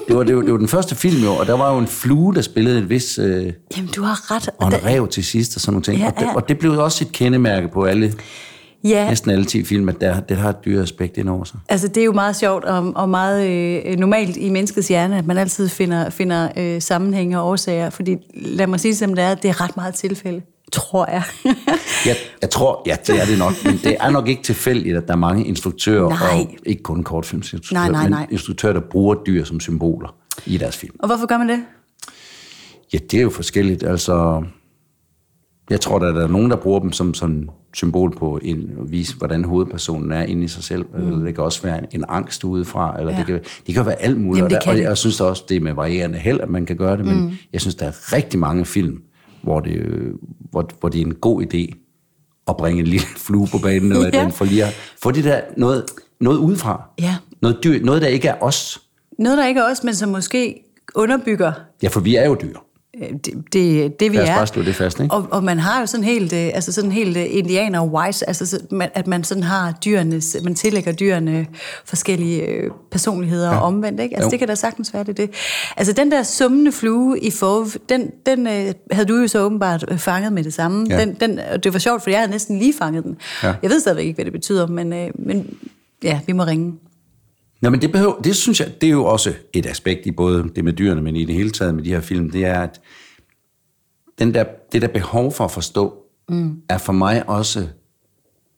Det var, det var, det var den første film jo, og der var jo en flue, der spillede et vis... Øh, Jamen, du har ret. og en der- rev til sidst og sådan nogle ting. Ja, og, det, ja. og det blev også et kendemærke på alle, Ja, næsten alle 10 film, at der, det har et dyre aspekt ind over sig. altså det er jo meget sjovt og, og meget øh, normalt i menneskets hjerne, at man altid finder, finder øh, sammenhænge og årsager. Fordi lad mig sige som det er, det er ret meget tilfælde, tror jeg. Jeg, jeg tror, ja, det er det nok, men det er nok ikke tilfældigt, at der er mange instruktører, Nej. og ikke kun kortfilmsinstruktører, Nej, nej, nej. men instruktører, der bruger dyr som symboler i deres film. og hvorfor gør man det? Ja, det er jo forskelligt. Altså, jeg tror, der er nogen, der bruger dem som sådan symbol på en, at vise, hvordan hovedpersonen er inde i sig selv. Mm. Det kan også være en, en angst udefra, eller ja. Det, kan, det kan være alt muligt. Jamen, det og, kan og det. jeg synes også, det er med varierende held, at man kan gøre det, men mm. jeg synes, der er rigtig mange film, hvor det, øh, hvor, hvor det er en god idé at bringe en lille flue på banen, eller Ja. ja. for lige at få det der noget, noget udefra. Ja. Noget, dyr, noget, der ikke er os. Noget, der ikke er os, men som måske underbygger Ja, for vi er jo dyr. Det, det, det vi Lad os er. bare slå det fast, ikke? Og, og man har jo sådan helt, øh, altså sådan helt øh, indianer wise, altså så- man- at man sådan har dyrenes, man tillægger dyrene forskellige øh, personligheder ja. og omvendt, ikke? Altså Jo. det kan da sagtens være, det det. Altså den der summende flue i Fove, den, den øh, havde du jo så åbenbart fanget med det samme. Ja. Den, den, og det var sjovt, for jeg havde næsten lige fanget den. Ja. Jeg ved stadigvæk ikke, hvad det betyder, men, øh, men ja, vi må ringe. Nå, men det, behøver, det synes jeg, det er jo også et aspekt i både det med dyrene, men i det hele taget med de her film, det er, at den der, det der behov for at forstå, mm. er for mig også,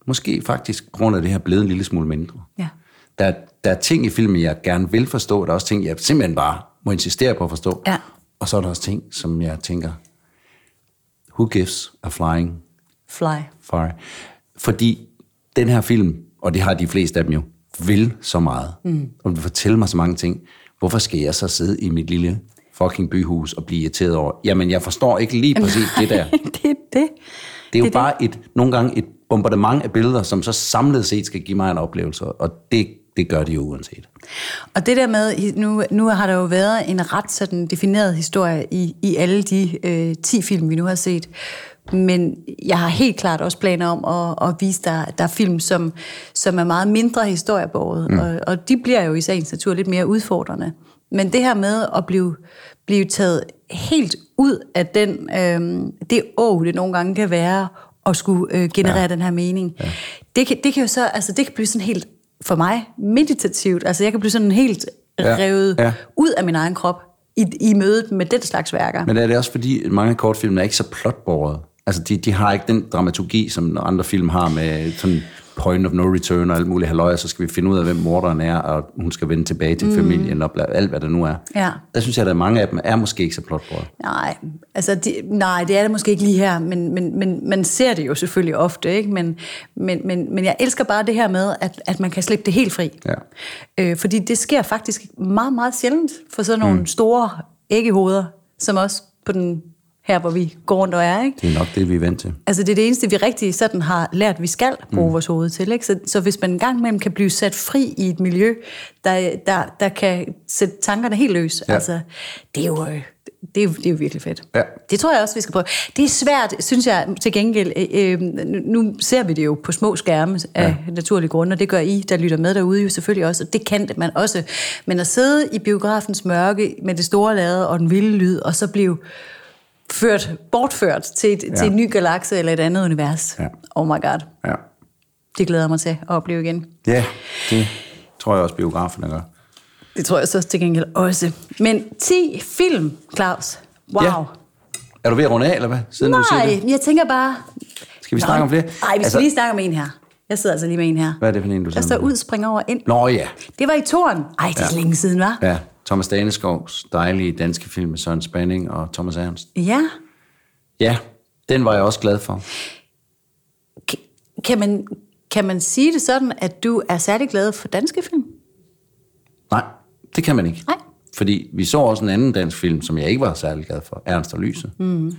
måske faktisk på grund af det her, blevet en lille smule mindre. Ja. Der, der er ting i filmen, jeg gerne vil forstå, der er også ting, jeg simpelthen bare må insistere på at forstå. Ja. Og så er der også ting, som jeg tænker, who gives a flying Fly. Fire. Fordi den her film, og det har de fleste af dem jo, vil så meget. Mm. Og vil fortælle mig så mange ting. Hvorfor skal jeg så sidde i mit lille fucking byhus og blive irriteret over? Jamen, jeg forstår ikke lige præcis det der. det er det. Det er jo det. bare et, nogle gange et bombardement af billeder, som så samlet set skal give mig en oplevelse. Og det, det gør de jo uanset. Og det der med, nu, nu har der jo været en ret sådan defineret historie i, i alle de øh, 10 film, vi nu har set. Men jeg har helt klart også planer om at, at vise der er film, som, som er meget mindre historiebåret. Mm. Og, og de bliver jo i sagens natur lidt mere udfordrende. Men det her med at blive, blive taget helt ud af den, øh, det å, det nogle gange kan være, at skulle øh, generere ja. den her mening, ja. det, kan, det kan jo så, altså det kan blive sådan helt, for mig, meditativt. Altså jeg kan blive sådan helt Ja, revet ja. ud af min egen krop i, i mødet med den slags værker. Men er det også fordi, mange af kortfilmene er ikke så plotbåret? Altså, de, de har ikke den dramaturgi, som andre film har med sådan point of no return og alt muligt halløj, så skal vi finde ud af, hvem morderen er, og hun skal vende tilbage til mm. familien og bla, alt, hvad der nu er. Ja. Der synes jeg, at mange af dem er måske ikke så plotbåret. Nej, altså de, nej, det er det måske ikke lige her, men, men, men man ser det jo selvfølgelig ofte, ikke? Men, men, men, men jeg elsker bare det her med, at, at man kan slippe det helt fri. Ja. Øh, fordi det sker faktisk meget, meget sjældent for sådan nogle mm. store æggehoveder, som også på den her, hvor vi går rundt og er, ikke? Det er nok det, vi er vant til. Altså det er det eneste, vi rigtig sådan har lært, vi skal bruge mm. vores hoved til. Ikke? Så, så hvis man en gang imellem kan blive sat fri i et miljø, der, der, der kan sætte tankerne helt løs, Ja. altså, det er jo... øh, Det er, jo, det er jo virkelig fedt. Ja. Det tror jeg også, vi skal prøve. Det er svært, synes jeg til gengæld. Øh, øh, nu ser vi det jo på små skærme af ja. naturlige grunde, og det gør I, der lytter med derude jo selvfølgelig også, og det kan man også. Men at sidde i biografens mørke med det store lade og den vilde lyd, og så blive ført, bortført til, et, ja. til en ny galakse eller et andet univers. Ja. Oh my god. Ja. Det glæder jeg mig til at opleve igen. ja, det tror jeg også, biograferne gør. Det tror jeg så til gengæld også. Men 10 film, Claus. Wow. Ja. Er du ved at runde af, eller hvad? Siden du Nej, det? jeg tænker bare... Skal vi snakke om flere? Nej, vi skal Altså- lige snakke om en her. Jeg sidder altså lige med en her. Hvad er det for en, du Der står ud, springer over ind. Nå ja. Det var i toren. Ej, det er ja. længe siden, var? Ja, Thomas Daneskovs dejlige danske film med Søren Spanning og Thomas Ernst. Ja. Ja, den var jeg også glad for. K- Kan man, kan man sige det sådan, at du er særlig glad for danske film? Nej, det kan man ikke. Nej. Fordi vi så også en anden dansk film, som jeg ikke var særlig glad for, Ernst og Lyset. Mm.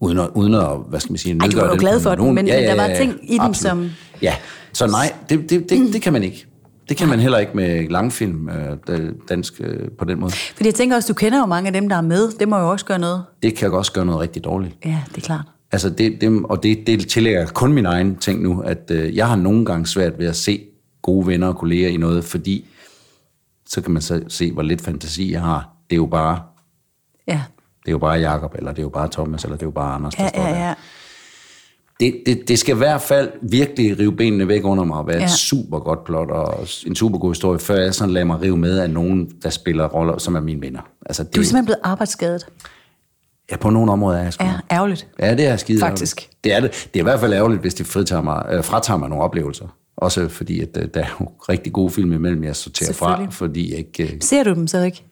Uden at, uden at, hvad skal man sige, Ej, du nedgøre var jo glad for den, nogen- men- men der var ting i den, absolut. som- Ja, så nej, det, det, det, det kan man ikke. Det kan man heller ikke med langfilm øh, der- dansk øh, på den måde. Fordi jeg tænker også, du kender jo mange af dem, der er med. Det må jo også gøre noget. Det kan også gøre noget rigtig dårligt. Ja, det er klart. Altså det, det, og det, det tillægger jeg kun min egen ting nu, at øh, jeg har nogle gange svært ved at se gode venner og kolleger i noget, fordi så kan man så se, hvor lidt fantasi jeg har. Det er jo bare, Ja, det er jo bare Jakob eller det er jo bare Thomas, eller det er jo bare Anders, der ja, står ja. der. Det, det, det skal i hvert fald virkelig rive benene væk under mig og være ja. Et super godt plot og en super god historie, før jeg sådan lader mig rive med af nogen, der spiller roller, som er mine venner. Altså det, Du er simpelthen blevet arbejdsskadet. ja, på nogle områder er jeg sgu. Ja, ærgerligt. Ja, det er skide Faktisk. ærgerligt. Det er det. Det er i hvert fald ærgerligt, hvis de fritager mig, øh, fratager mig nogle oplevelser. Også fordi, at øh, der er jo rigtig gode film imellem, jeg sorterer fra, fordi jeg ikke... Øh, Ser du dem så ikke?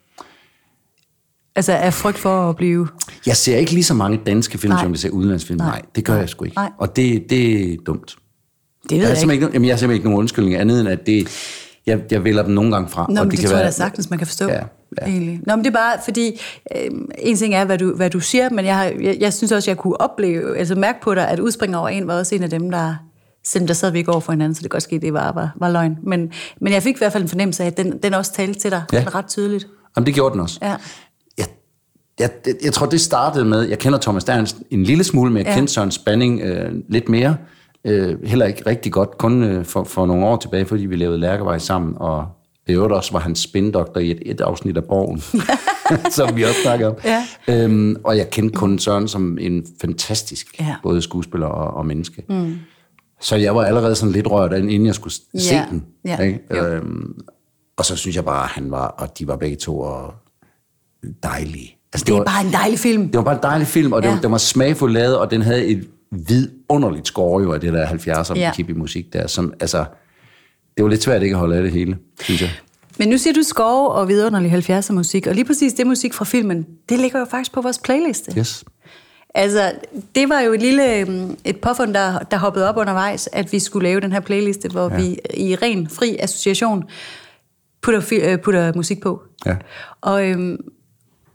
Altså af frygt for at blive... jeg ser ikke lige så mange danske film, Nej. som jeg ser udenlandsfilm. Nej, Nej det gør jeg sgu ikke. Nej. Og det, det er dumt. Det ved Jeg jeg ikke. ikke, jamen, jeg har simpelthen ikke nogen undskyldning andet end, at det, jeg, jeg vælger dem nogle gange fra. Nå, og det, det kan tror jeg være, da sagtens, man kan forstå. Ja, ja. Egentlig. Nå, men det er bare fordi, øh, en ting er, hvad du, hvad du siger, men jeg, har, jeg, jeg synes også, jeg kunne opleve, altså mærke på dig, at udspringer over en var også en af dem, der, selvom der sad vi ikke over for hinanden, så det kan godt ske, det var, var, var løgn. Men, men jeg fik i hvert fald en fornemmelse af, at den, den også talte til dig ja. ret tydeligt. Jamen, det gjorde den også. Ja. Jeg, jeg, jeg tror, det startede med, jeg kender Thomas Derns en lille smule, men jeg Ja. kendte Søren Spanning øh, lidt mere. Øh, heller ikke rigtig godt, kun øh, for, for nogle år tilbage, fordi vi lavede Lærkevej sammen, og det øvrigt også var han spindoktor i et, et afsnit af Borgen, som vi også snakker om. Ja. Øhm, og jeg kendte kun Søren som en fantastisk, Ja. både skuespiller og, og menneske. Mm. Så jeg var allerede sådan lidt rørt, inden jeg skulle se Ja. den. Ja. Ikke? Jo. Øhm, og så synes jeg bare, at han var, og de var begge to og dejlige. Altså, Det er var, bare en dejlig film. det var bare en dejlig film, og ja. Ja. den, den var smagfuldt lavet, og den havde et vidunderligt score jo af det der 70'er Ja. ja. musik der, som, altså, det var lidt svært ikke at holde af det hele, synes jeg. Men nu siger du skove og vidunderlig 70'er musik, og lige præcis det musik fra filmen, det ligger jo faktisk på vores playliste. Yes. Altså, det var jo et lille øhm, et påfund, der, der hoppede op undervejs, at vi skulle lave den her playliste, hvor ja. vi i ren, fri association putter, øh, putter musik på. Ja. Og, øhm,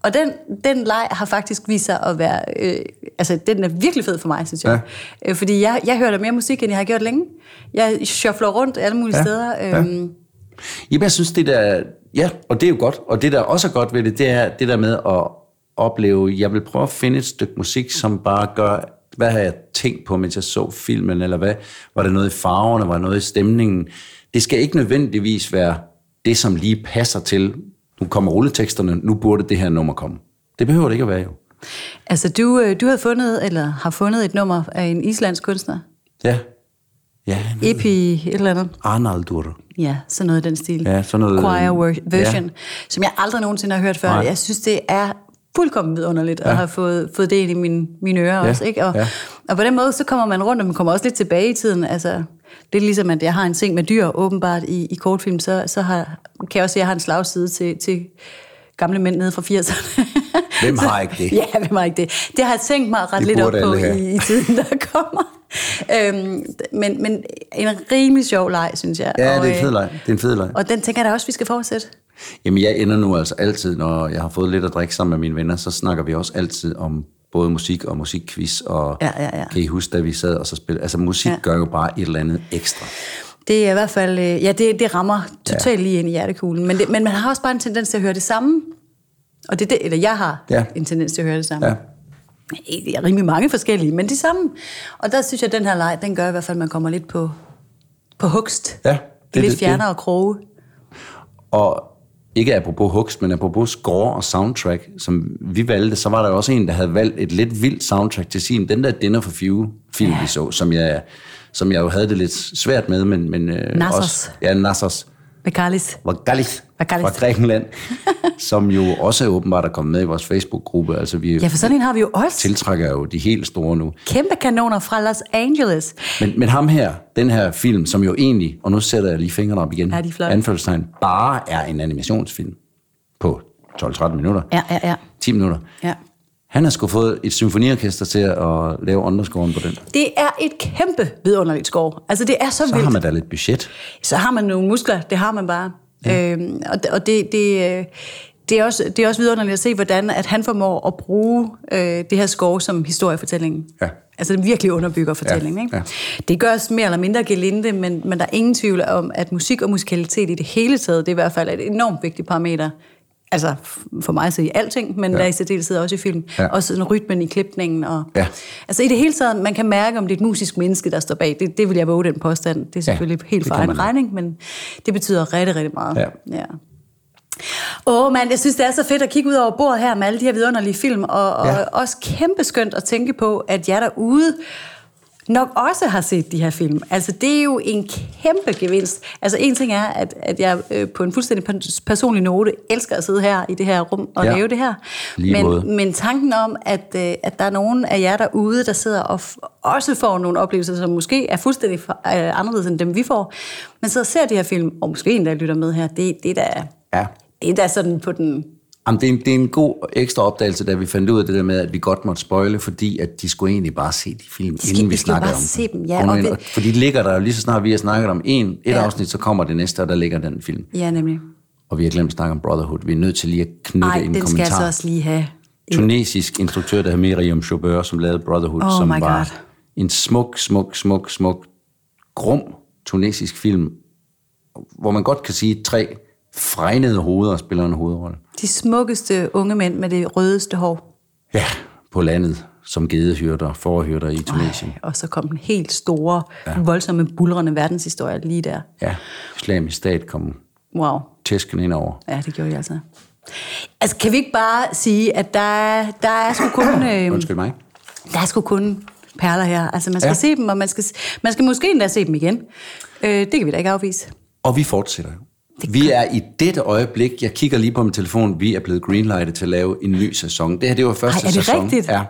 og den, den leg har faktisk vist sig at være... Øh, altså, den er virkelig fed for mig, synes jeg. Ja. Øh, fordi jeg, jeg hører da mere musik, end jeg har gjort længe. Jeg shuffler rundt alle mulige Ja. steder. Ja. Øhm, Jamen, jeg synes, det der... Ja, og det er jo godt. Og det, der også er godt ved det, det er det der med at opleve... Jeg vil prøve at finde et stykke musik, som bare gør... Hvad har jeg tænkt på, mens jeg så filmen? Eller hvad? Var der noget i farverne? Var der noget i stemningen? Det skal ikke nødvendigvis være det, som lige passer til... Nu kommer rulleteksterne, nu burde det her nummer komme. Det behøver det ikke at være, jo. altså, du, øh, du havde fundet, eller har fundet et nummer af en islandsk kunstner. Ja. Ja, Epi et eller andet. Arnaldur. Ja, sådan noget i den stil. Ja, sådan noget, Choir øh, ver- version, ja. som jeg aldrig nogensinde har hørt før. Nej. Jeg synes, det er fuldkommen vidunderligt ja. at have fået, fået det ind i mine, mine ører Ja, også. Ikke? Og, ja. og på den måde, så kommer man rundt, og man kommer også lidt tilbage i tiden. Altså, det er ligesom, at jeg har en ting med dyr, åbenbart, i, i kortfilm, så, så har, kan jeg også se, at jeg har en slagside til, til gamle mænd nede fra 80'erne. Hvem har ikke det? Ja, hvem har ikke det? Det har jeg tænkt mig at rette Det lidt op på i, i tiden, der kommer. øhm, men, men en rimelig sjov leg, synes jeg. Ja, og, det er en fed øh, leg. Det er en fed leg. Og den tænker jeg da også, vi skal fortsætte. Jamen, jeg ender nu altså altid, når jeg har fået lidt at drikke sammen med mine venner, så snakker vi også altid om både musik og musikquiz, og Ja, ja, ja. kan I huske, da vi sad og så spillede? Altså, musik Ja. ja. gør jo bare et eller andet ekstra. Det er i hvert fald, øh, ja, det, det rammer totalt lige ind i hjertekuglen. Men, det, men man har også bare en tendens til at høre det samme. Og det, er det eller jeg har Ja. en tendens til at høre det samme. Ja. Det er rimelig mange forskellige, men de samme. Og der synes jeg, at den her leg, den gør i hvert fald, at man kommer lidt på, på hugst. Ja, Det, det- lidt det- fjernere kroge. Og ikke apropos hugst, men apropos score og soundtrack, som vi valgte, så var der også en, der havde valgt et lidt vildt soundtrack til sin, den der Dinner for Few film, ja. vi så, som jeg, som jeg jo havde det lidt svært med, men, men øh, Nassos. også, ja, Nassos. Bekalis. Vagalis Vagalis. fra Grækenland, som jo også er åbenbart er kommet med i vores Facebook-gruppe. Altså, vi Ja, for sådan en har vi jo også. tiltrækker jo de helt store nu. Kæmpe kanoner fra Los Angeles. Men, men ham her, den her film, som jo egentlig, og nu sætter jeg lige fingrene op igen, Ja, de anførselstegn, bare er en animationsfilm på 12-13 minutter, Ja, ja, ja. 10 minutter. ja. Han har sgu fået et symfoniorkester til at lave underscoren på den. Det er et kæmpe vidunderligt skov. Altså, det er så, Så vildt. har man da lidt budget. så har man nogle muskler, det har man bare. Ja. Øhm, og og det, det, øh, det, er også, det er også vidunderligt at se, hvordan at han formår at bruge øh, det her skov som historiefortællingen. Ja. Altså den virkelig underbygger fortællingen. Ja, Ikke? ja. Det gøres mere eller mindre gelinde, men, men der er ingen tvivl om, at musik og musikalitet i det hele taget, det er i hvert fald et enormt vigtigt parameter. Altså for mig så i alting, men ja. Der i særdeleshed også i film. Ja. Også sådan rytmen i klipningen. Og, Ja. Altså i det hele taget, man kan mærke, om det er et musisk menneske, der står bag. Det, det vil jeg våge den påstand. Det er selvfølgelig ja, helt for egen regning, men det betyder rigtig, rigtig meget. Ja. ja. Åh mand, jeg synes, det er så fedt at kigge ud over bordet her med alle de her vidunderlige film, og, og Ja. også kæmpe skønt at tænke på, at jeg derude nok også har set de her film. Altså, det er jo en kæmpe gevinst. Altså, en ting er, at, at jeg øh, på en fuldstændig pers- personlig note elsker at sidde her i det her rum og Ja. lave det her. Lige måde. Men, men tanken om, at, øh, at der er nogen af jer derude, der sidder og også får nogle oplevelser, som måske er fuldstændig øh, anderledes end dem, vi får, men så ser de her film, og måske endda lytter med her, det, det, er da, Ja. det er da sådan på den... Jamen, det, er en, det er en god ekstra opdagelse, da vi fandt ud af det der med, at vi godt måtte spoile, fordi at de skulle egentlig bare se de film, skal- inden vi de bare om se dem, ja, og det- For de ligger der jo lige så snart, vi har snakket om en, et Ja. afsnit, så kommer det næste, og der ligger den film. Ja, nemlig. Og vi har glemt at snakke om Brotherhood. Vi er nødt til lige at knytte Nej, en den skal jeg kommentar. så også lige have. Tunesisk instruktør, der hedder Miriam Chaubert, som lavede Brotherhood, Oh som var God. en smuk, smuk, smuk, smuk, grum tunesisk film, hvor man godt kan sige tre fregnede hoveder spiller en hovedrolle. De smukkeste unge mænd med det rødeste hår. Ja, på landet, som gedehyrder, forhyrder i Tunesien. Og så kom den helt store, ja. voldsomme, bulrende verdenshistorie lige der. Ja, islamisk stat kom Wow. tæsken ind over. Ja, det gjorde de altså. Altså, kan vi ikke bare sige, at der, er- der er sgu kun... Øh, Undskyld mig. der er sgu kun perler her. Altså, man skal ja. se dem, og man skal, man skal måske endda se dem igen. Øh, det kan vi da ikke afvise. Og vi fortsætter jo. Vi er i dette øjeblik, jeg kigger lige på min telefon, vi er blevet greenlightet til at lave en ny sæson. Det her, det var første Ej, er det sæson. rigtigt? Ja,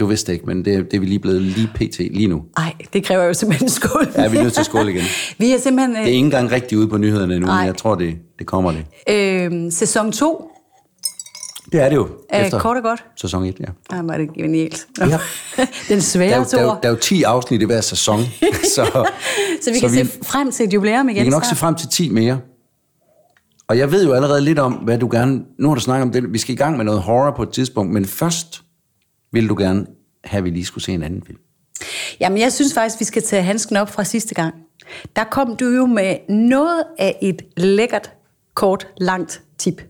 du vidste ikke, men det, det er vi lige blevet lige pt. lige nu. Nej, det kræver jo simpelthen en skål. Ja, vi er nødt til at skåle igen. Vi er simpelthen... Det er ikke engang rigtig ude på nyhederne endnu, Nej. men jeg tror, det, det kommer det. Øh, sæson 2 Det er det jo. er kort og godt. Sæson 1, ja. Ej, var det genialt. Nå. Ja. Den Der er, svære der, er jo, tor. der er jo 10 afsnit i hver sæson, så, Så vi kan vi- se frem til et jubilæum igen vi kan nok se frem til 10 mere. Og jeg ved jo allerede lidt om, hvad du gerne... Nu har du snakket om det. Vi skal i gang med noget horror på et tidspunkt, men først vil du gerne have, at vi lige skulle se en anden film. Jamen, jeg synes faktisk, vi skal tage handsken op fra sidste gang. Der kom du jo med noget af et lækkert, kort, langt tip.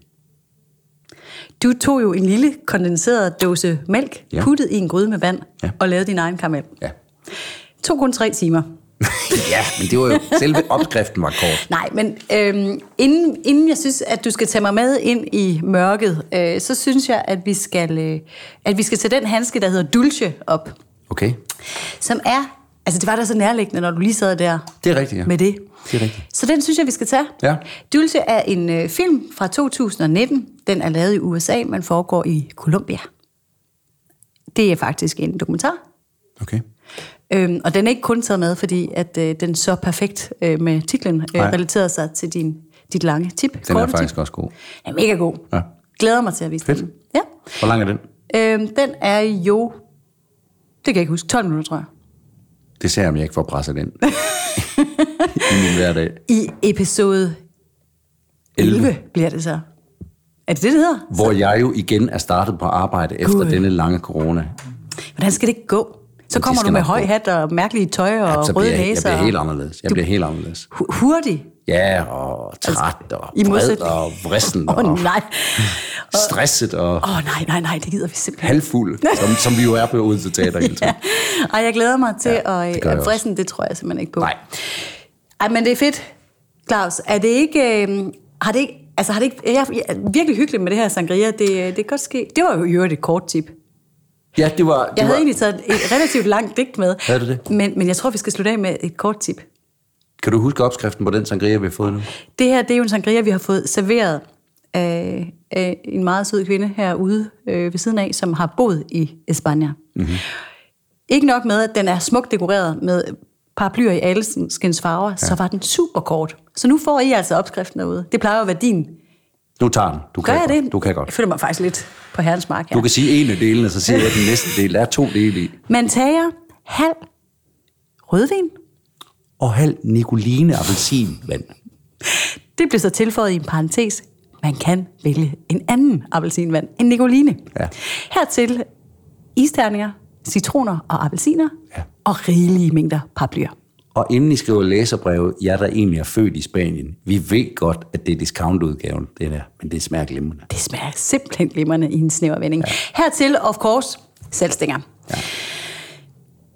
Du tog jo en lille kondenseret dåse mælk, Ja. puttede i en gryde med vand Ja. og lavede din egen karamel. Ja. tog kun tre timer. ja, men det var jo... Selve opskriften var kort. Nej, men øhm, inden, inden jeg synes, at du skal tage mig med ind i mørket, øh, så synes jeg, at vi skal, øh, at vi skal tage den handske, der hedder Dulce, op. Okay, Som er, altså det var da så nærliggende, når du lige sad der det er rigtigt, ja. med det. Det er rigtigt. Så den synes jeg, vi skal tage. Ja. Dulce er en øh, film fra 2019. Den er lavet i USA, men foregår i Colombia. Det er faktisk en dokumentar. Okay. Øhm, og den er ikke kun taget med, fordi at øh, den så perfekt øh, med titlen øh, Nej. relaterer sig til din, dit lange tip. Den er faktisk tip. også god. Den er mega god. Ja. Glæder mig til at vise Fedt. den. Ja. Hvor lang er den? Øhm, den er jo, det kan jeg ikke huske, 12 minutter, tror jeg. Det ser jeg, om jeg ikke får presset ind. I min hverdag. I episode 11, 11 bliver det så. Er det det, det hedder? Hvor jeg jo igen er startet på arbejde efter Gud. denne lange corona. Hvordan skal det gå? Så det kommer du med høj hat og mærkelige tøj og så røde bliver jeg, næser. bliver og- helt anderledes. Jeg Du- bliver helt anderledes. Hu- Hurtig. Ja, og træt, og i vred, og vrissen, Åh og oh, nej. stresset, og Åh oh, nej, nej, nej, det gider vi simpelthen. halvfuld, som, som vi jo er på til teater hele tiden. Ej, jeg glæder mig til Ja, ja, det at, også. frissen, det tror jeg simpelthen ikke på. Nej. Ej, men det er fedt. Claus, er det ikke... Øh, har det ikke... Altså, har det ikke... Jeg er virkelig hyggeligt med det her sangria. Det, det kan godt ske. Det var jo i øvrigt et kort tip. Ja, det var... Det Jeg var, havde egentlig taget et relativt langt digt med. Havde du det? Men, men jeg tror, vi skal slutte af med et kort tip. Kan du huske opskriften på den sangria, vi har fået nu? Det her, det er jo en sangria, vi har fået serveret af, af en meget sød kvinde herude øh, ved siden af, som har boet i Espanja. Mm-hmm. Ikke nok med, at den er smukt dekoreret med paraplyer i alle skins farver, ja. så var den super kort. Så nu får I altså opskriften derude. Det plejer jo at være din. Nu tager den. Du Gør kan jeg godt. det? Du kan Jeg godt. føler mig faktisk lidt på herrens mark her. Du kan sige en af delene, så siger jeg den næste del. Der er to dele i. Man tager halv rødvin. Og halv Nicoline appelsin vand. Det bliver så tilføjet i en parentes. Man kan vælge en anden appelsinvand, en Nicoline. Ja. Hertil isterninger, citroner og appelsiner, Ja. og rigelige mængder paraplyer. Og inden I skriver læserbrevet, jeg der egentlig er født i Spanien, vi ved godt, at det er discountudgaven, det der, men det smager glimrende. Det smager simpelthen glimrende i en snæver vending. Ja. Hertil, of course, salgstænger. Ja.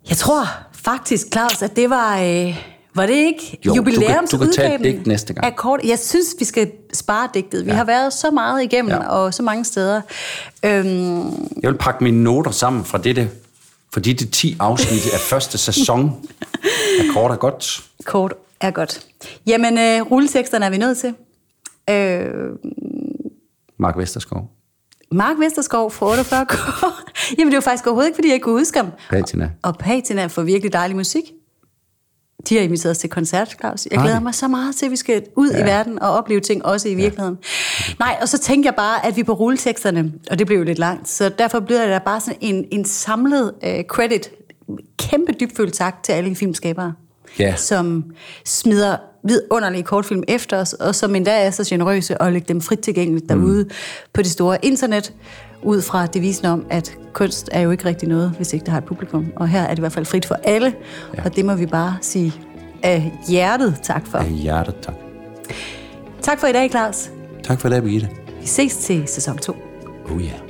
Jeg tror faktisk, Claus, at det var... Øh, var det ikke Jo, du kan- jubilæums du kan tage et udgaven digt næste gang. af Kort? Jeg synes, vi skal spare digtet. Vi Ja. har været så meget igennem, ja. og så mange steder. Øhm, Jeg vil pakke mine noter sammen fra dette, for de 10 afsnit af første sæson af Kort er godt. kort er godt. Jamen, øh, rulleteksterne er vi nødt til. Øh, Mark Vesterskov. Mark Vesterskov fra 48 K. Jamen, det var faktisk overhovedet ikke, fordi jeg ikke kunne huske ham. Patina. Og Patina får virkelig dejlig musik. De har inviteret os til koncert, Claus. Jeg glæder de? mig så meget til, at vi skal ud ja. i verden og opleve ting, også i virkeligheden. Nej, og så tænker jeg bare, at vi på rulleteksterne, og det blev jo lidt langt, så derfor bliver der bare sådan en, en samlet uh, credit, kæmpe dybfølt tak til alle filmskabere, Ja. som smider vidunderlige kortfilm efter os, og som endda er så generøse og lægger dem frit tilgængeligt derude mm. på det store internet, ud fra devisen om, at kunst er jo ikke rigtig noget, hvis ikke det har et publikum. Og her er det i hvert fald frit for alle, ja. og det må vi bare sige af hjertet tak for. Af hjertet, tak. Tak for i dag, Claus. Tak for det, Birgitte. Vi ses til sæson 2. Oh. Yeah.